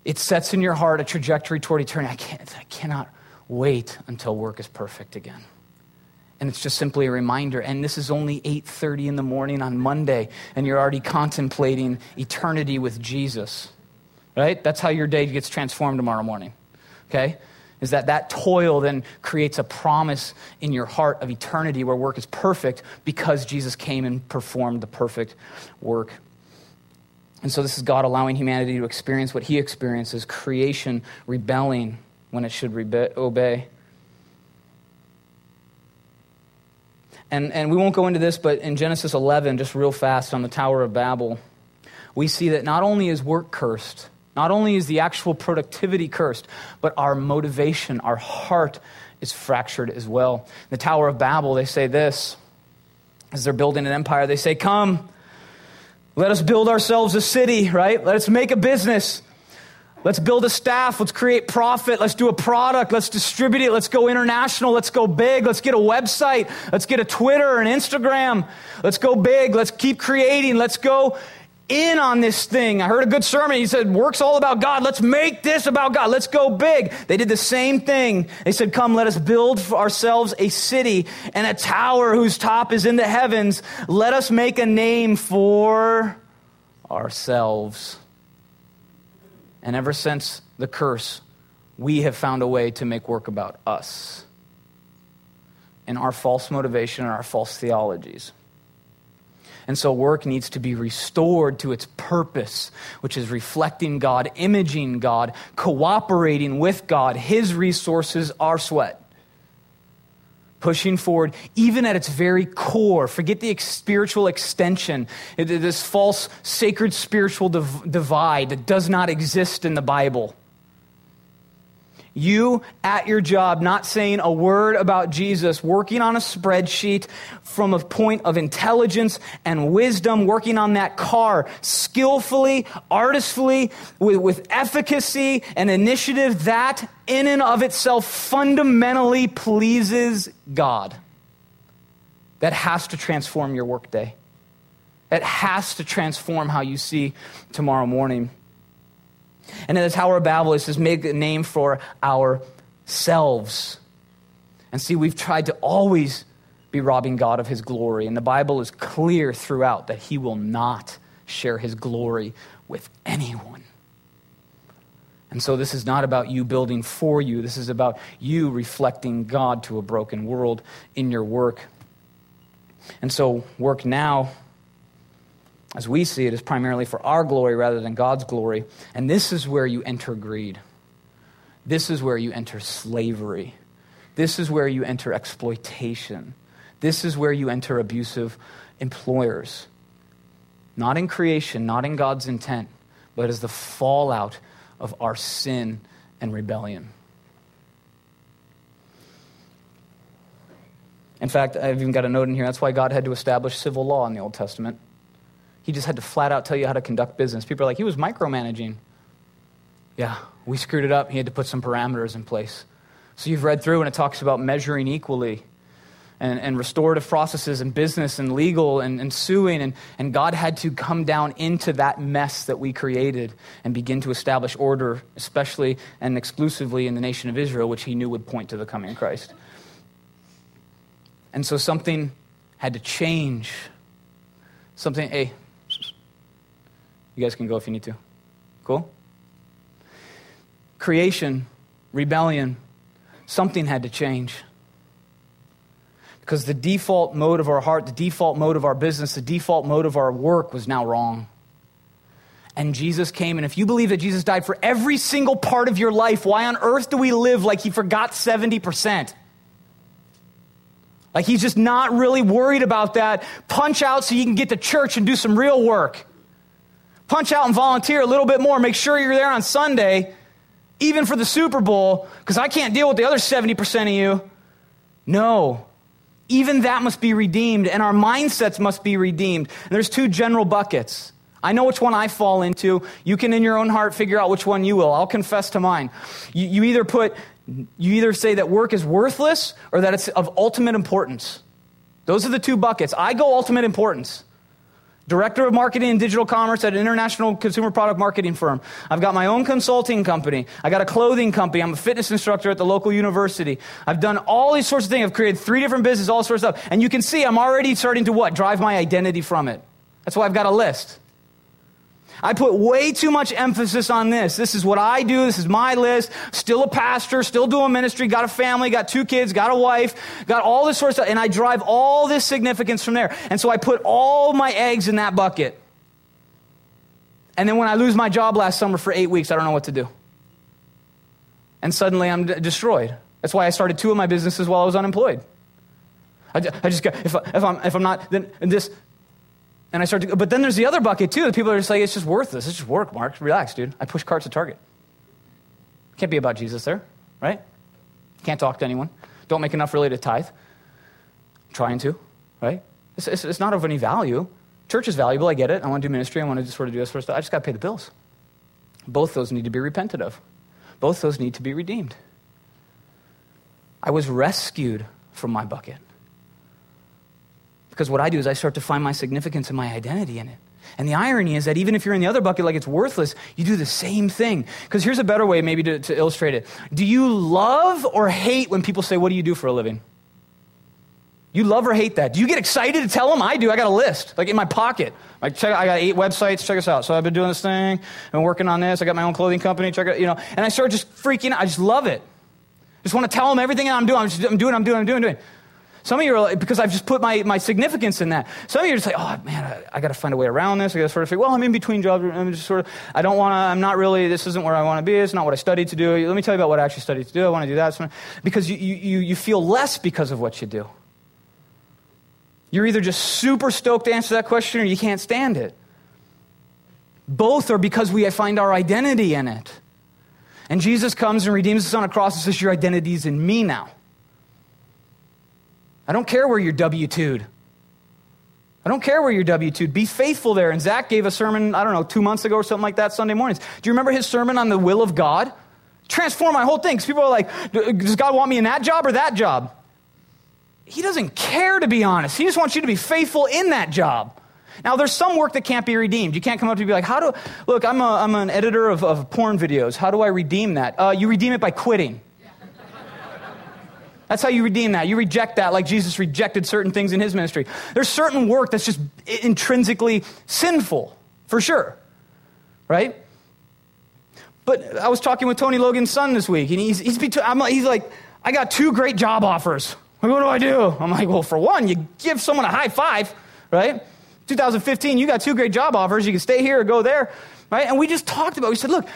it sets in your heart a trajectory toward eternity. I, can't, I cannot wait until work is perfect again. And it's just simply a reminder. And this is only 8:30 in the morning on Monday, and you're already contemplating eternity with Jesus. Right? That's how your day gets transformed tomorrow morning. Okay? is that that toil then creates a promise in your heart of eternity where work is perfect because Jesus came and performed the perfect work. And so this is God allowing humanity to experience what he experiences creation rebelling when it should rebe- obey. And, and we won't go into this, but in Genesis 11, just real fast on the Tower of Babel, we see that not only is work cursed, not only is the actual productivity cursed, but our motivation, our heart is fractured as well. In The Tower of Babel, they say this as they're building an empire, they say, Come, let us build ourselves a city, right? Let's make a business. Let's build a staff. Let's create profit. Let's do a product. Let's distribute it. Let's go international. Let's go big. Let's get a website. Let's get a Twitter and Instagram. Let's go big. Let's keep creating. Let's go in on this thing. I heard a good sermon. He said, Work's all about God. Let's make this about God. Let's go big. They did the same thing. They said, Come, let us build for ourselves a city and a tower whose top is in the heavens. Let us make a name for ourselves. And ever since the curse, we have found a way to make work about us and our false motivation and our false theologies. And so work needs to be restored to its purpose, which is reflecting God, imaging God, cooperating with God. His resources are sweat. Pushing forward, even at its very core. Forget the spiritual extension, this false sacred spiritual divide that does not exist in the Bible. You at your job, not saying a word about Jesus, working on a spreadsheet from a point of intelligence and wisdom, working on that car skillfully, artistfully, with, with efficacy and initiative, that in and of itself fundamentally pleases God. That has to transform your workday. It has to transform how you see tomorrow morning. And in the Tower of Babel, it says, make a name for ourselves. And see, we've tried to always be robbing God of his glory. And the Bible is clear throughout that he will not share his glory with anyone. And so, this is not about you building for you. This is about you reflecting God to a broken world in your work. And so, work now as we see it, is primarily for our glory rather than God's glory. And this is where you enter greed. This is where you enter slavery. This is where you enter exploitation. This is where you enter abusive employers. Not in creation, not in God's intent, but as the fallout of our sin and rebellion. In fact, I've even got a note in here. That's why God had to establish civil law in the Old Testament. He just had to flat out tell you how to conduct business. People are like, he was micromanaging. Yeah, we screwed it up. He had to put some parameters in place. So you've read through and it talks about measuring equally and, and restorative processes and business and legal and, and suing. And, and God had to come down into that mess that we created and begin to establish order, especially and exclusively in the nation of Israel, which he knew would point to the coming Christ. And so something had to change. Something, hey, you guys can go if you need to. Cool? Creation, rebellion, something had to change. Because the default mode of our heart, the default mode of our business, the default mode of our work was now wrong. And Jesus came, and if you believe that Jesus died for every single part of your life, why on earth do we live like he forgot 70%? Like he's just not really worried about that. Punch out so you can get to church and do some real work punch out and volunteer a little bit more. Make sure you're there on Sunday, even for the Super Bowl, because I can't deal with the other 70% of you. No. Even that must be redeemed, and our mindsets must be redeemed. And there's two general buckets I know which one I fall into. You can, in your own heart, figure out which one you will. I'll confess to mine. You, you either put, you either say that work is worthless or that it's of ultimate importance. Those are the two buckets. I go ultimate importance. Director of Marketing and Digital Commerce at an international consumer product marketing firm. I've got my own consulting company. I got a clothing company. I'm a fitness instructor at the local university. I've done all these sorts of things. I've created three different businesses, all sorts of stuff. And you can see I'm already starting to what? Drive my identity from it. That's why I've got a list. I put way too much emphasis on this. This is what I do. This is my list. Still a pastor, still doing ministry, got a family, got two kids, got a wife, got all this sort of stuff. And I drive all this significance from there. And so I put all my eggs in that bucket. And then when I lose my job last summer for eight weeks, I don't know what to do. And suddenly I'm d- destroyed. That's why I started two of my businesses while I was unemployed. I, I just got, if, I, if, I'm, if I'm not, then this, and I start to, but then there's the other bucket too. People are just like, it's just worthless. It's just work, Mark. Relax, dude. I push carts at Target. Can't be about Jesus there, right? Can't talk to anyone. Don't make enough really to tithe. trying to, right? It's, it's, it's, not of any value. Church is valuable. I get it. I want to do ministry. I want to sort of do this sort of stuff. I just got to pay the bills. Both those need to be repented of. Both those need to be redeemed. I was rescued from my bucket. Because what I do is I start to find my significance and my identity in it. And the irony is that even if you're in the other bucket like it's worthless, you do the same thing. Because here's a better way, maybe, to, to illustrate it. Do you love or hate when people say, What do you do for a living? You love or hate that? Do you get excited to tell them? I do. I got a list, like in my pocket. Like, check, I got eight websites. Check us out. So I've been doing this thing. I've been working on this. I got my own clothing company. Check it, you know. And I start just freaking out. I just love it. Just want to tell them everything I'm doing. I'm, just, I'm doing, I'm doing, I'm doing, I'm doing. Some of you are like, because I've just put my, my significance in that. Some of you are just like, oh man, I, I got to find a way around this. I got to sort of figure, well, I'm in between jobs. I'm just sort of, I don't want to, I'm not really, this isn't where I want to be. It's not what I studied to do. Let me tell you about what I actually studied to do. I want to do that. Because you, you, you feel less because of what you do. You're either just super stoked to answer that question or you can't stand it. Both are because we find our identity in it. And Jesus comes and redeems us on a cross and says, Your identity is in me now. I don't care where you're W 2'd. I don't care where you're W 2'd. Be faithful there. And Zach gave a sermon, I don't know, two months ago or something like that, Sunday mornings. Do you remember his sermon on the will of God? Transform my whole thing. Because people are like, does God want me in that job or that job? He doesn't care, to be honest. He just wants you to be faithful in that job. Now, there's some work that can't be redeemed. You can't come up to be like, how do, look, I'm, a, I'm an editor of, of porn videos. How do I redeem that? Uh, you redeem it by quitting. That's how you redeem that. You reject that like Jesus rejected certain things in his ministry. There's certain work that's just intrinsically sinful, for sure. Right? But I was talking with Tony Logan's son this week, and he's, he's, between, he's like, I got two great job offers. Like, what do I do? I'm like, well, for one, you give someone a high five, right? 2015, you got two great job offers. You can stay here or go there, right? And we just talked about. We said, look,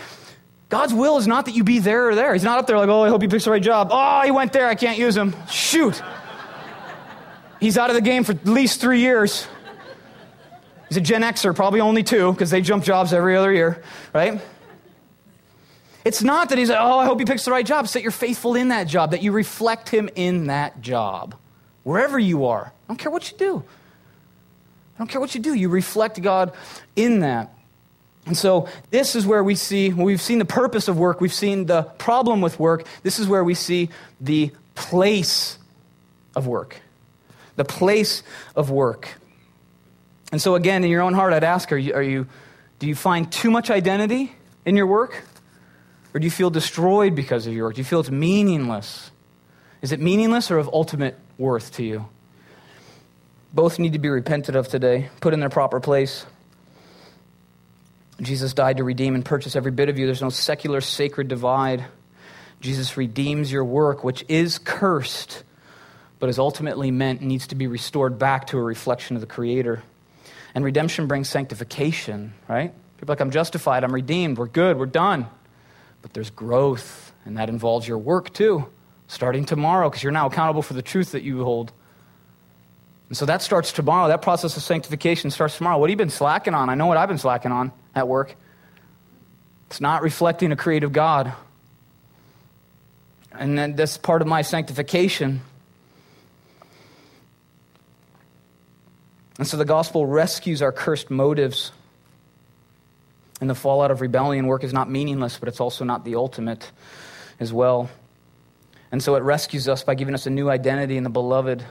God's will is not that you be there or there. He's not up there like, oh, I hope he picks the right job. Oh, he went there. I can't use him. Shoot. He's out of the game for at least three years. He's a Gen Xer, probably only two, because they jump jobs every other year, right? It's not that he's like, oh, I hope he picks the right job. It's that you're faithful in that job, that you reflect him in that job, wherever you are. I don't care what you do. I don't care what you do. You reflect God in that. And so, this is where we see, we've seen the purpose of work, we've seen the problem with work. This is where we see the place of work. The place of work. And so, again, in your own heart, I'd ask are you, are you, do you find too much identity in your work? Or do you feel destroyed because of your work? Do you feel it's meaningless? Is it meaningless or of ultimate worth to you? Both need to be repented of today, put in their proper place. Jesus died to redeem and purchase every bit of you. There's no secular sacred divide. Jesus redeems your work, which is cursed, but is ultimately meant needs to be restored back to a reflection of the Creator. And redemption brings sanctification, right? People like, I'm justified, I'm redeemed, we're good, we're done. But there's growth, and that involves your work too, starting tomorrow, because you're now accountable for the truth that you hold. And so that starts tomorrow. That process of sanctification starts tomorrow. What have you been slacking on? I know what I've been slacking on at work. It's not reflecting a creative God. And then that's part of my sanctification. And so the gospel rescues our cursed motives. And the fallout of rebellion, work is not meaningless, but it's also not the ultimate as well. And so it rescues us by giving us a new identity in the beloved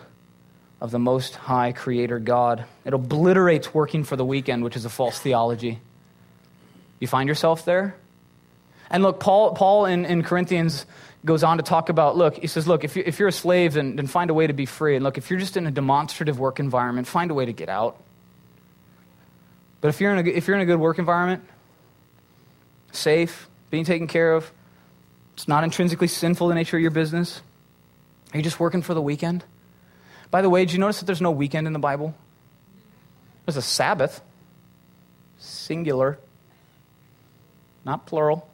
of the Most High Creator God. It obliterates working for the weekend, which is a false theology. You find yourself there? And look, Paul, Paul in, in Corinthians goes on to talk about look, he says, look, if, you, if you're a slave, then, then find a way to be free. And look, if you're just in a demonstrative work environment, find a way to get out. But if you're in a, if you're in a good work environment, safe, being taken care of, it's not intrinsically sinful the nature of your business. Are you just working for the weekend? By the way, did you notice that there's no weekend in the Bible? There's a Sabbath, singular, not plural.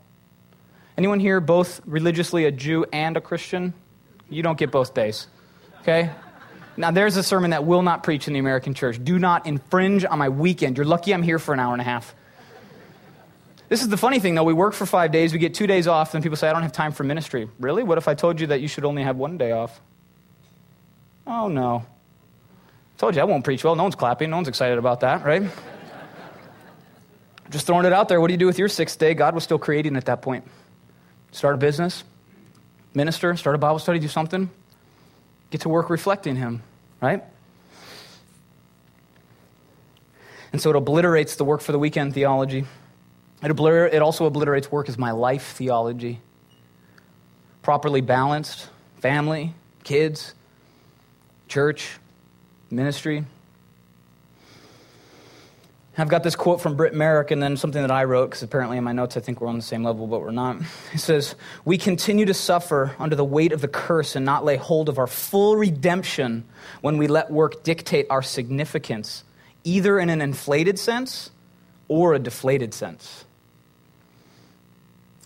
Anyone here both religiously a Jew and a Christian? You don't get both days. Okay? Now, there's a sermon that will not preach in the American church. Do not infringe on my weekend. You're lucky I'm here for an hour and a half. This is the funny thing, though. We work for five days, we get two days off, then people say, I don't have time for ministry. Really? What if I told you that you should only have one day off? Oh, no. Told you I won't preach well. No one's clapping. No one's excited about that, right? Just throwing it out there. What do you do with your sixth day? God was still creating at that point. Start a business, minister, start a Bible study, do something. Get to work reflecting Him, right? And so it obliterates the work for the weekend theology. It, obliter- it also obliterates work as my life theology. Properly balanced, family, kids, church, ministry. I've got this quote from Britt Merrick and then something that I wrote, because apparently in my notes I think we're on the same level, but we're not. It says, We continue to suffer under the weight of the curse and not lay hold of our full redemption when we let work dictate our significance, either in an inflated sense or a deflated sense.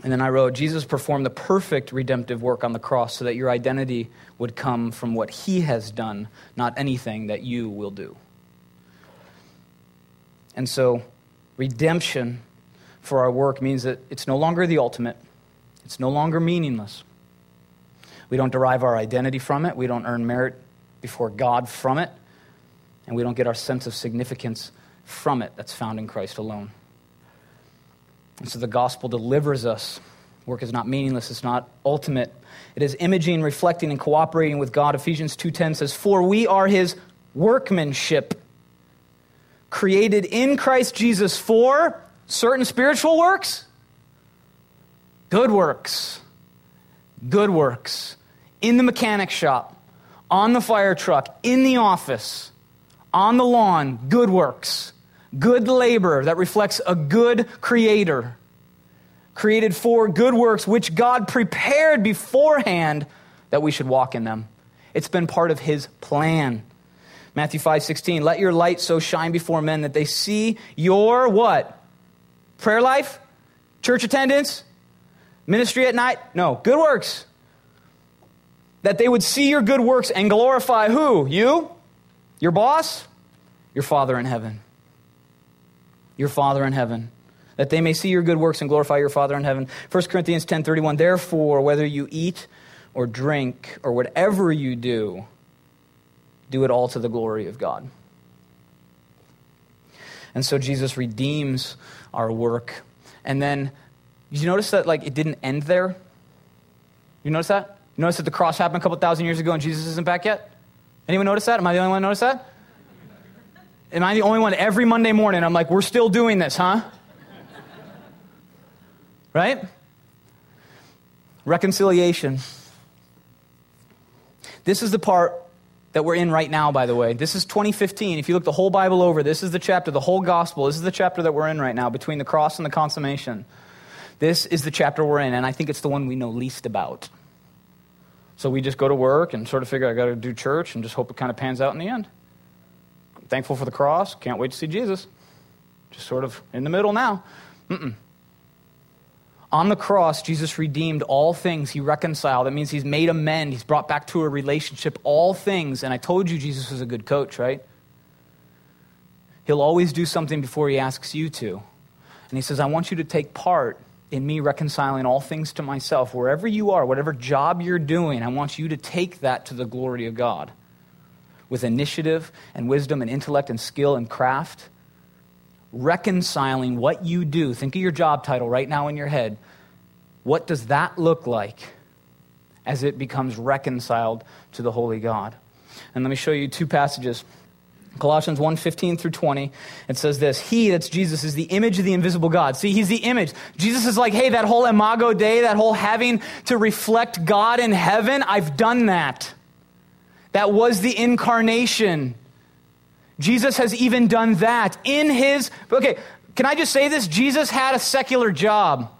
And then I wrote, Jesus performed the perfect redemptive work on the cross so that your identity would come from what he has done, not anything that you will do. And so, redemption for our work means that it's no longer the ultimate, it's no longer meaningless. We don't derive our identity from it, we don't earn merit before God from it, and we don't get our sense of significance from it that's found in Christ alone. And so the gospel delivers us. Work is not meaningless, it's not ultimate. It is imaging, reflecting, and cooperating with God. Ephesians 2:10 says, "For we are his workmanship, created in Christ Jesus for certain spiritual works, good works, good works, in the mechanic shop, on the fire truck, in the office, on the lawn, good works." good labor that reflects a good creator, created for good works, which God prepared beforehand that we should walk in them. It's been part of his plan. Matthew 5 16, let your light so shine before men that they see your what? Prayer life? Church attendance? Ministry at night? No, good works. That they would see your good works and glorify who? You? Your boss? Your Father in heaven your Father in heaven, that they may see your good works and glorify your Father in heaven. 1 Corinthians 10:31 Therefore whether you eat or drink or whatever you do do it all to the glory of God. And so Jesus redeems our work. And then you notice that like it didn't end there? You notice that? You notice that the cross happened a couple thousand years ago and Jesus isn't back yet? Anyone notice that? Am I the only one to notice that? Am I the only one every Monday morning? I'm like, we're still doing this, huh? right? Reconciliation. This is the part that we're in right now, by the way. This is 2015. If you look the whole Bible over, this is the chapter, the whole gospel. This is the chapter that we're in right now, between the cross and the consummation. This is the chapter we're in, and I think it's the one we know least about. So we just go to work and sort of figure I got to do church and just hope it kind of pans out in the end thankful for the cross. Can't wait to see Jesus. Just sort of in the middle now. Mm-mm. On the cross, Jesus redeemed all things. He reconciled. That means he's made amend. He's brought back to a relationship all things. And I told you Jesus was a good coach, right? He'll always do something before he asks you to. And he says, I want you to take part in me reconciling all things to myself. Wherever you are, whatever job you're doing, I want you to take that to the glory of God with initiative and wisdom and intellect and skill and craft, reconciling what you do. Think of your job title right now in your head. What does that look like as it becomes reconciled to the holy God? And let me show you two passages. Colossians 1 15 through 20, it says this He, that's Jesus, is the image of the invisible God. See, he's the image. Jesus is like, hey, that whole Imago Dei, that whole having to reflect God in heaven, I've done that. That was the incarnation. Jesus has even done that in his. Okay, can I just say this? Jesus had a secular job.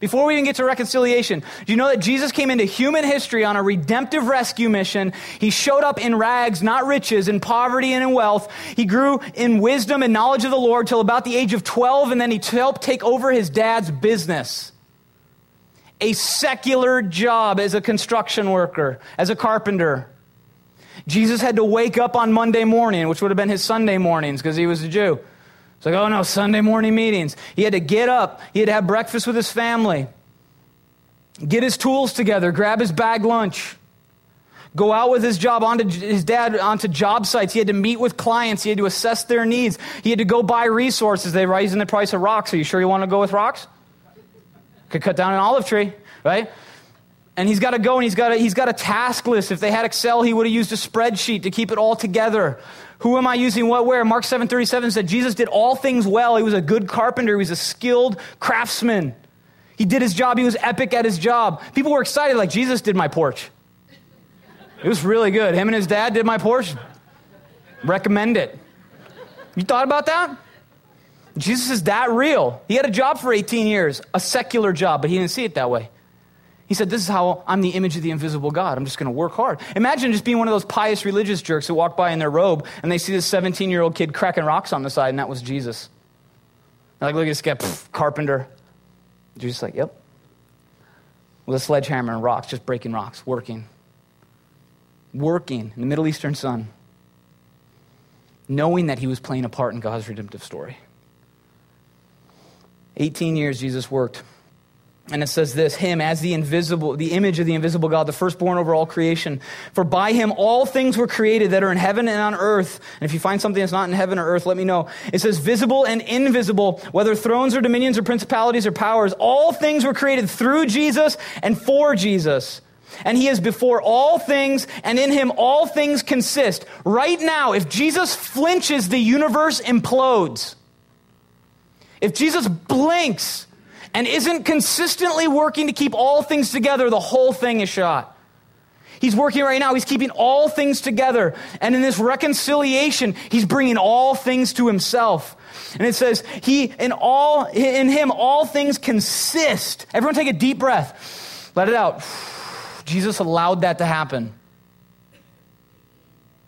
Before we even get to reconciliation, do you know that Jesus came into human history on a redemptive rescue mission? He showed up in rags, not riches, in poverty and in wealth. He grew in wisdom and knowledge of the Lord till about the age of 12, and then he helped take over his dad's business. A secular job as a construction worker, as a carpenter. Jesus had to wake up on Monday morning, which would have been his Sunday mornings because he was a Jew. It's like, oh no, Sunday morning meetings. He had to get up, he had to have breakfast with his family, get his tools together, grab his bag lunch, go out with his job onto his dad onto job sites. He had to meet with clients, he had to assess their needs, he had to go buy resources. They raising the price of rocks. Are you sure you want to go with rocks? Could cut down an olive tree, right? And he's got to go and he's got, he's got a task list. If they had Excel, he would have used a spreadsheet to keep it all together. Who am I using what where? Mark 7:37 said Jesus did all things well. He was a good carpenter, he was a skilled craftsman. He did his job, he was epic at his job. People were excited like Jesus did my porch. It was really good. Him and his dad did my porch. Recommend it. You thought about that? Jesus is that real. He had a job for 18 years, a secular job, but he didn't see it that way. He said, This is how I'm the image of the invisible God. I'm just going to work hard. Imagine just being one of those pious religious jerks who walk by in their robe and they see this 17 year old kid cracking rocks on the side, and that was Jesus. They're like, look at this guy, pff, carpenter. Jesus like, Yep. With a sledgehammer and rocks, just breaking rocks, working. Working in the Middle Eastern sun. Knowing that he was playing a part in God's redemptive story. 18 years Jesus worked and it says this Him as the invisible, the image of the invisible God, the firstborn over all creation. For by Him all things were created that are in heaven and on earth. And if you find something that's not in heaven or earth, let me know. It says visible and invisible, whether thrones or dominions or principalities or powers, all things were created through Jesus and for Jesus. And He is before all things, and in Him all things consist. Right now, if Jesus flinches, the universe implodes. If Jesus blinks, and isn't consistently working to keep all things together, the whole thing is shot. He's working right now. He's keeping all things together. And in this reconciliation, he's bringing all things to himself. And it says, he, in all, in him, all things consist. Everyone take a deep breath. Let it out. Jesus allowed that to happen.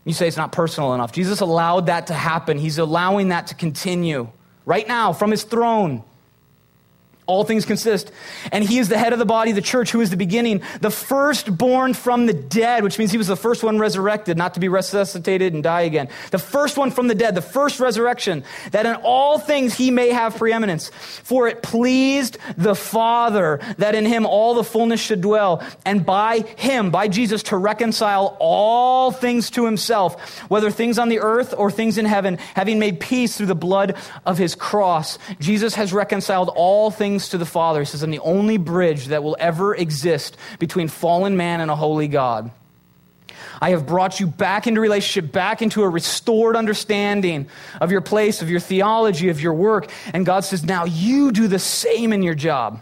You say it's not personal enough. Jesus allowed that to happen. He's allowing that to continue right now from his throne all things consist. And he is the head of the body, the church, who is the beginning, the firstborn from the dead, which means he was the first one resurrected, not to be resuscitated and die again. The first one from the dead, the first resurrection, that in all things he may have preeminence. For it pleased the Father that in him all the fullness should dwell, and by him, by Jesus, to reconcile all things to himself, whether things on the earth or things in heaven, having made peace through the blood of his cross. Jesus has reconciled all things to the Father. He says, I'm the only bridge that will ever exist between fallen man and a holy God. I have brought you back into relationship, back into a restored understanding of your place, of your theology, of your work. And God says, now you do the same in your job.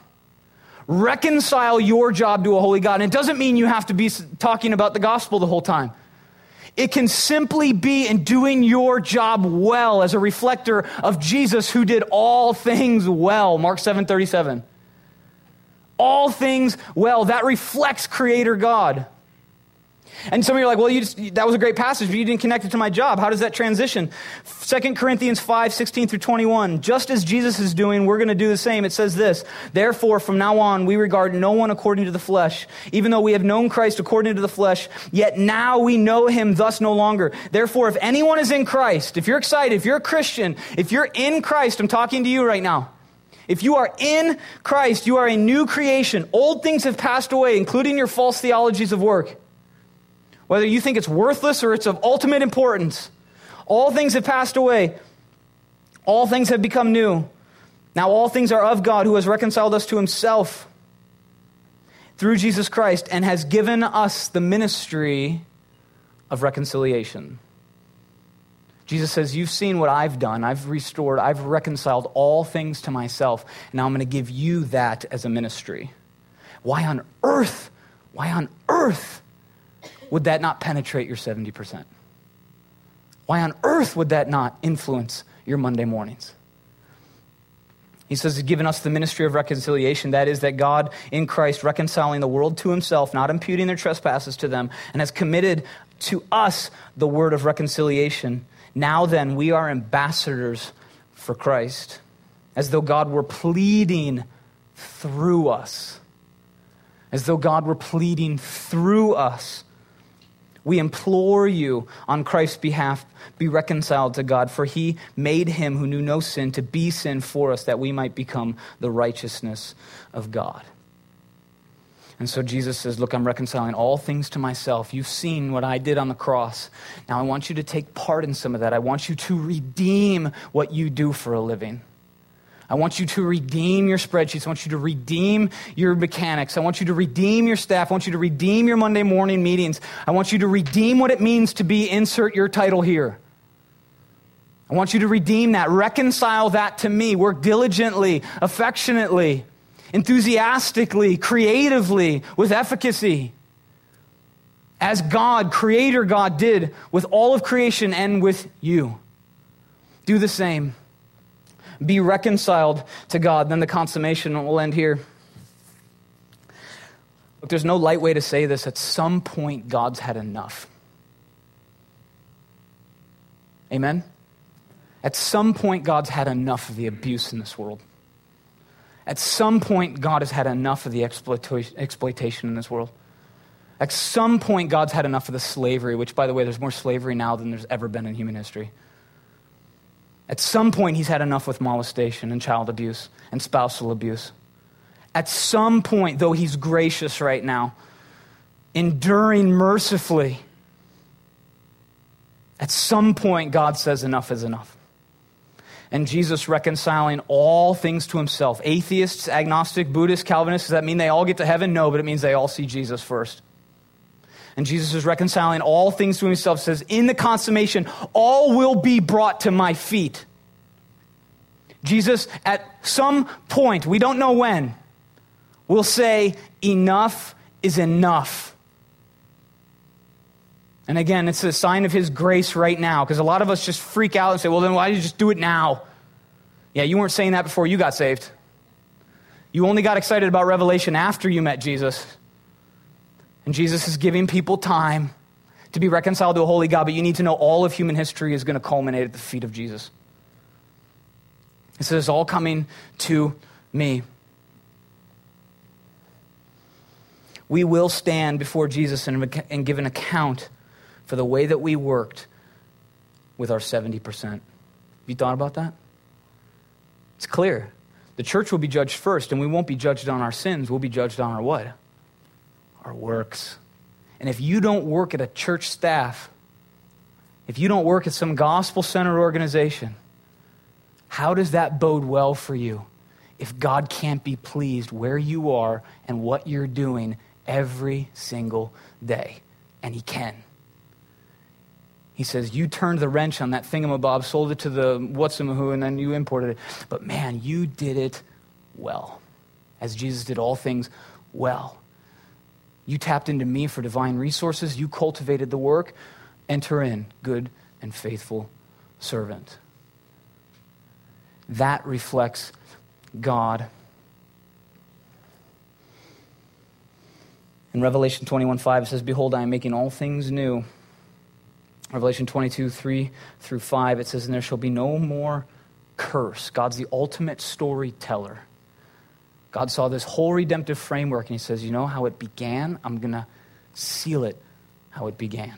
Reconcile your job to a holy God. And it doesn't mean you have to be talking about the gospel the whole time. It can simply be in doing your job well as a reflector of Jesus who did all things well. Mark 7 37. All things well. That reflects Creator God. And some of you are like, well, you just, that was a great passage, but you didn't connect it to my job. How does that transition? 2 Corinthians 5, 16 through 21. Just as Jesus is doing, we're going to do the same. It says this Therefore, from now on, we regard no one according to the flesh. Even though we have known Christ according to the flesh, yet now we know him thus no longer. Therefore, if anyone is in Christ, if you're excited, if you're a Christian, if you're in Christ, I'm talking to you right now. If you are in Christ, you are a new creation. Old things have passed away, including your false theologies of work whether you think it's worthless or it's of ultimate importance. All things have passed away. All things have become new. Now all things are of God who has reconciled us to himself through Jesus Christ and has given us the ministry of reconciliation. Jesus says, You've seen what I've done. I've restored, I've reconciled all things to myself. Now I'm going to give you that as a ministry. Why on earth, why on earth would that not penetrate your 70%? Why on earth would that not influence your Monday mornings? He says he's given us the ministry of reconciliation. That is, that God in Christ reconciling the world to himself, not imputing their trespasses to them, and has committed to us the word of reconciliation. Now then, we are ambassadors for Christ, as though God were pleading through us. As though God were pleading through us. We implore you on Christ's behalf, be reconciled to God, for he made him who knew no sin to be sin for us, that we might become the righteousness of God. And so Jesus says, Look, I'm reconciling all things to myself. You've seen what I did on the cross. Now I want you to take part in some of that. I want you to redeem what you do for a living. I want you to redeem your spreadsheets. I want you to redeem your mechanics. I want you to redeem your staff. I want you to redeem your Monday morning meetings. I want you to redeem what it means to be insert your title here. I want you to redeem that, reconcile that to me, work diligently, affectionately enthusiastically, creatively, with efficacy. As God, Creator God, did with all of creation and with you. Do the same. Be reconciled to God. Then the consummation will end here. Look, there's no light way to say this. At some point, God's had enough. Amen? At some point, God's had enough of the abuse in this world. At some point, God has had enough of the exploitation in this world. At some point, God's had enough of the slavery, which, by the way, there's more slavery now than there's ever been in human history. At some point, he's had enough with molestation and child abuse and spousal abuse. At some point, though he's gracious right now, enduring mercifully, at some point, God says enough is enough and Jesus reconciling all things to himself. Atheists, agnostic, Buddhists, Calvinists, does that mean they all get to heaven? No, but it means they all see Jesus first. And Jesus is reconciling all things to himself, says, In the consummation, all will be brought to my feet. Jesus, at some point, we don't know when, will say, Enough is enough. And again, it's a sign of his grace right now because a lot of us just freak out and say, well, then why did you just do it now? Yeah, you weren't saying that before you got saved. You only got excited about Revelation after you met Jesus. And Jesus is giving people time to be reconciled to a holy God, but you need to know all of human history is going to culminate at the feet of Jesus. It says, all coming to me. We will stand before Jesus and, and give an account for the way that we worked with our 70%. Have you thought about that? It's clear. The church will be judged first, and we won't be judged on our sins. We'll be judged on our what? Our works. And if you don't work at a church staff, if you don't work at some gospel centered organization, how does that bode well for you if God can't be pleased where you are and what you're doing every single day? And He can. He says, You turned the wrench on that thingamabob, sold it to the whatsamahu, and then you imported it. But man, you did it well, as Jesus did all things well. You tapped into me for divine resources. You cultivated the work. Enter in, good and faithful servant. That reflects God. In Revelation 21 5, it says, Behold, I am making all things new. Revelation 22, 3 through 5, it says, And there shall be no more curse. God's the ultimate storyteller. God saw this whole redemptive framework and he says, You know how it began? I'm going to seal it how it began.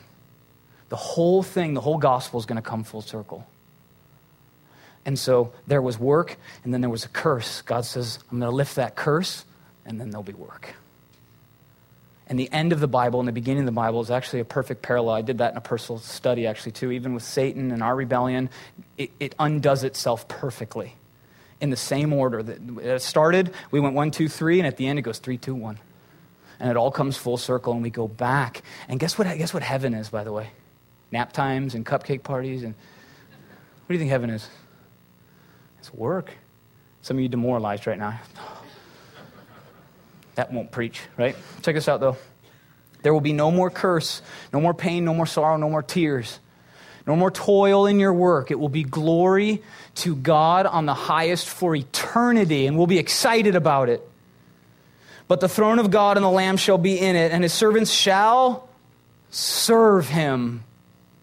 The whole thing, the whole gospel is going to come full circle. And so there was work and then there was a curse. God says, I'm going to lift that curse and then there'll be work. and the end of the Bible and the beginning of the Bible is actually a perfect parallel. I did that in a personal study, actually, too. Even with Satan and our rebellion, it, it undoes itself perfectly in the same order that it started. We went one, two, three, and at the end it goes three, two, one. And it all comes full circle, and we go back. And guess what? Guess what heaven is, by the way? Nap times and cupcake parties. And what do you think heaven is? It's work. Some of you demoralized right now. That won't preach, right? Check this out, though. There will be no more curse, no more pain, no more sorrow, no more tears, no more toil in your work. It will be glory to God on the highest for eternity, and we'll be excited about it. But the throne of God and the Lamb shall be in it, and his servants shall serve him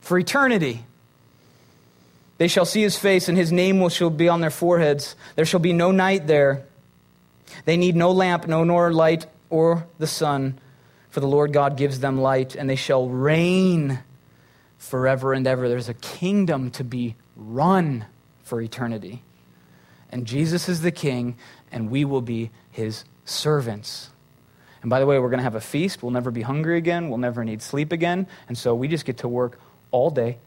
for eternity. They shall see his face, and his name will, shall be on their foreheads. There shall be no night there. They need no lamp, no nor light or the sun, for the Lord God gives them light, and they shall reign forever and ever. There's a kingdom to be run for eternity. And Jesus is the king, and we will be his servants. And by the way, we're going to have a feast. We'll never be hungry again. We'll never need sleep again. And so we just get to work all day,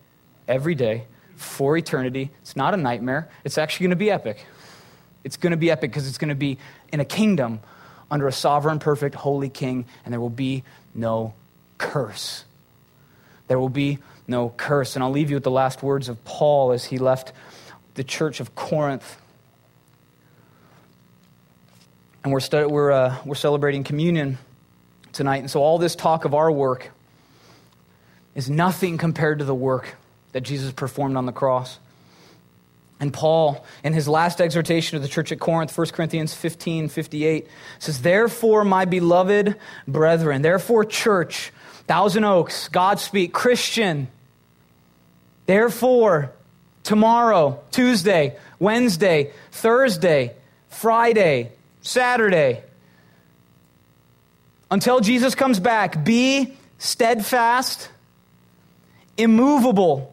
every day, for eternity. It's not a nightmare. It's actually going to be epic. It's going to be epic because it's going to be in a kingdom under a sovereign, perfect, holy king, and there will be no curse. There will be no curse. And I'll leave you with the last words of Paul as he left the church of Corinth. And we're, stu- we're, uh, we're celebrating communion tonight. And so all this talk of our work is nothing compared to the work that Jesus performed on the cross. And Paul, in his last exhortation to the church at Corinth, 1 Corinthians 15 58, says, Therefore, my beloved brethren, therefore, church, Thousand Oaks, Godspeak, Christian, therefore, tomorrow, Tuesday, Wednesday, Thursday, Friday, Saturday, until Jesus comes back, be steadfast, immovable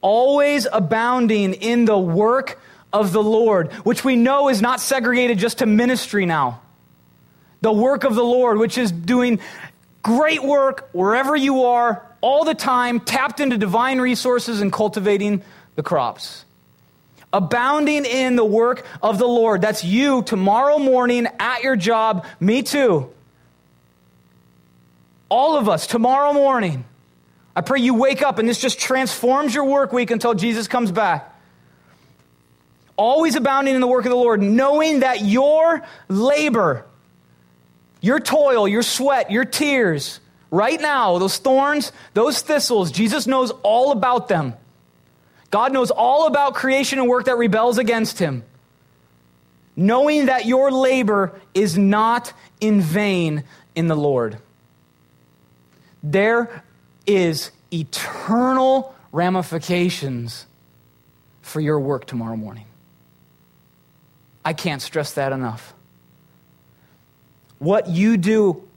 always abounding in the work of the Lord, which we know is not segregated just to ministry now. The work of the Lord, which is doing great work wherever you are, all the time, tapped into divine resources and cultivating the crops. Abounding in the work of the Lord. That's you tomorrow morning at your job. Me too. All of us tomorrow morning I pray you wake up and this just transforms your work week until Jesus comes back. Always abounding in the work of the Lord, knowing that your labor, your toil, your sweat, your tears, right now, those thorns, those thistles, Jesus knows all about them. God knows all about creation and work that rebels against him. Knowing that your labor is not in vain in the Lord. There is eternal ramifications for your work tomorrow morning. I can't stress that enough. What you do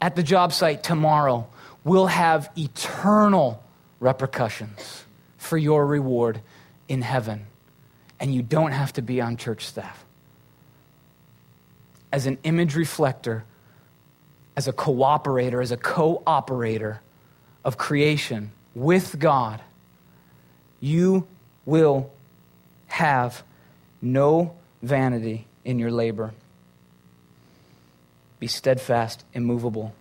at the job site tomorrow will have eternal repercussions for your reward in heaven. And you don't have to be on church staff. As an image reflector, as a cooperator, as a co operator, of creation with God, you will have no vanity in your labor. Be steadfast, immovable.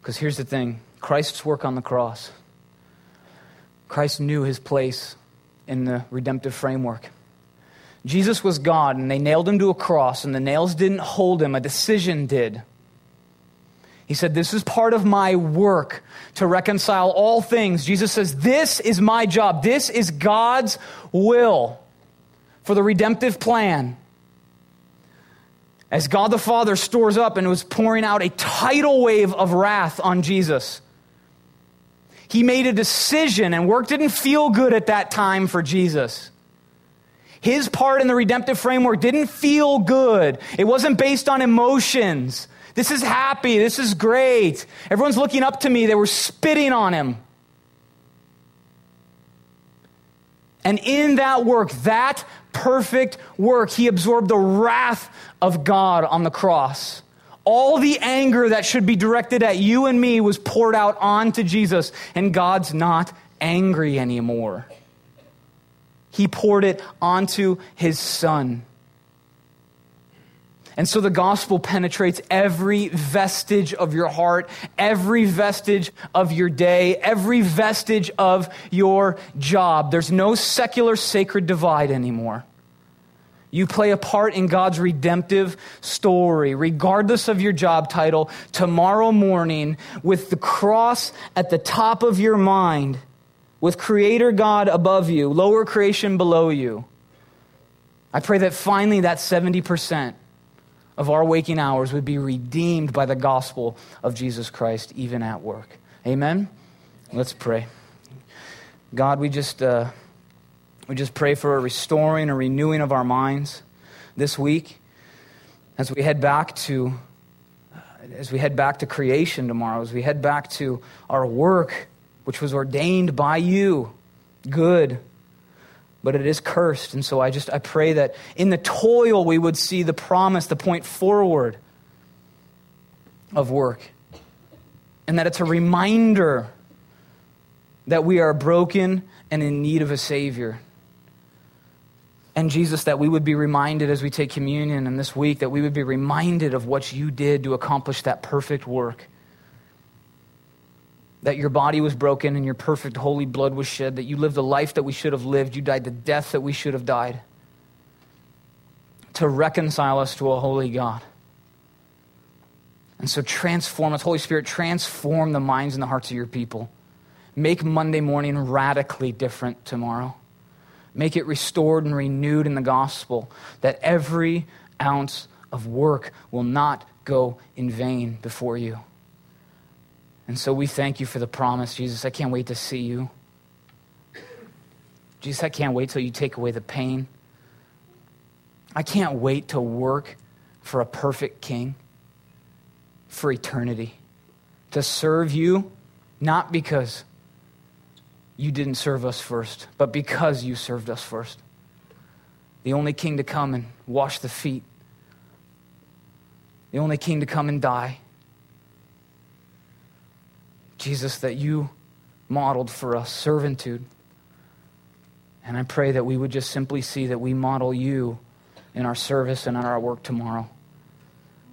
Because here's the thing Christ's work on the cross, Christ knew his place in the redemptive framework. Jesus was God, and they nailed him to a cross, and the nails didn't hold him, a decision did. He said, This is part of my work to reconcile all things. Jesus says, This is my job. This is God's will for the redemptive plan. As God the Father stores up and was pouring out a tidal wave of wrath on Jesus, he made a decision, and work didn't feel good at that time for Jesus. His part in the redemptive framework didn't feel good. It wasn't based on emotions. This is happy. This is great. Everyone's looking up to me. They were spitting on him. And in that work, that perfect work, he absorbed the wrath of God on the cross. All the anger that should be directed at you and me was poured out onto Jesus, and God's not angry anymore. He poured it onto his son. And so the gospel penetrates every vestige of your heart, every vestige of your day, every vestige of your job. There's no secular sacred divide anymore. You play a part in God's redemptive story, regardless of your job title, tomorrow morning, with the cross at the top of your mind, with Creator God above you, lower creation below you. I pray that finally that 70% of our waking hours would be redeemed by the gospel of Jesus Christ, even at work. Amen? Let's pray. God, we just, uh, we just pray for a restoring, a renewing of our minds this week as we head back to as we head back to creation tomorrow, as we head back to our work, which was ordained by you, good, but it is cursed. And so I just I pray that in the toil we would see the promise, the point forward of work. And that it's a reminder that we are broken and in need of a Savior. And Jesus, that we would be reminded as we take communion in this week, that we would be reminded of what you did to accomplish that perfect work that your body was broken and your perfect holy blood was shed, that you lived the life that we should have lived, you died the death that we should have died, to reconcile us to a holy God. And so transform us, Holy Spirit, transform the minds and the hearts of your people. Make Monday morning radically different tomorrow. Make it restored and renewed in the gospel, that every ounce of work will not go in vain before you. And so we thank you for the promise, Jesus. I can't wait to see you. Jesus, I can't wait till you take away the pain. I can't wait to work for a perfect king for eternity. To serve you, not because you didn't serve us first, but because you served us first. The only king to come and wash the feet, the only king to come and die Jesus, that you modeled for us servitude. And I pray that we would just simply see that we model you in our service and in our work tomorrow.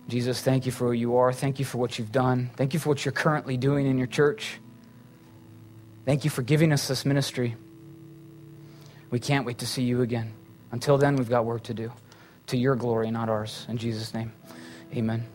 Jesus, thank you for who you are. Thank you for what you've done. Thank you for what you're currently doing in your church. Thank you for giving us this ministry. We can't wait to see you again. Until then, we've got work to do. To your glory, not ours. In Jesus' name, amen.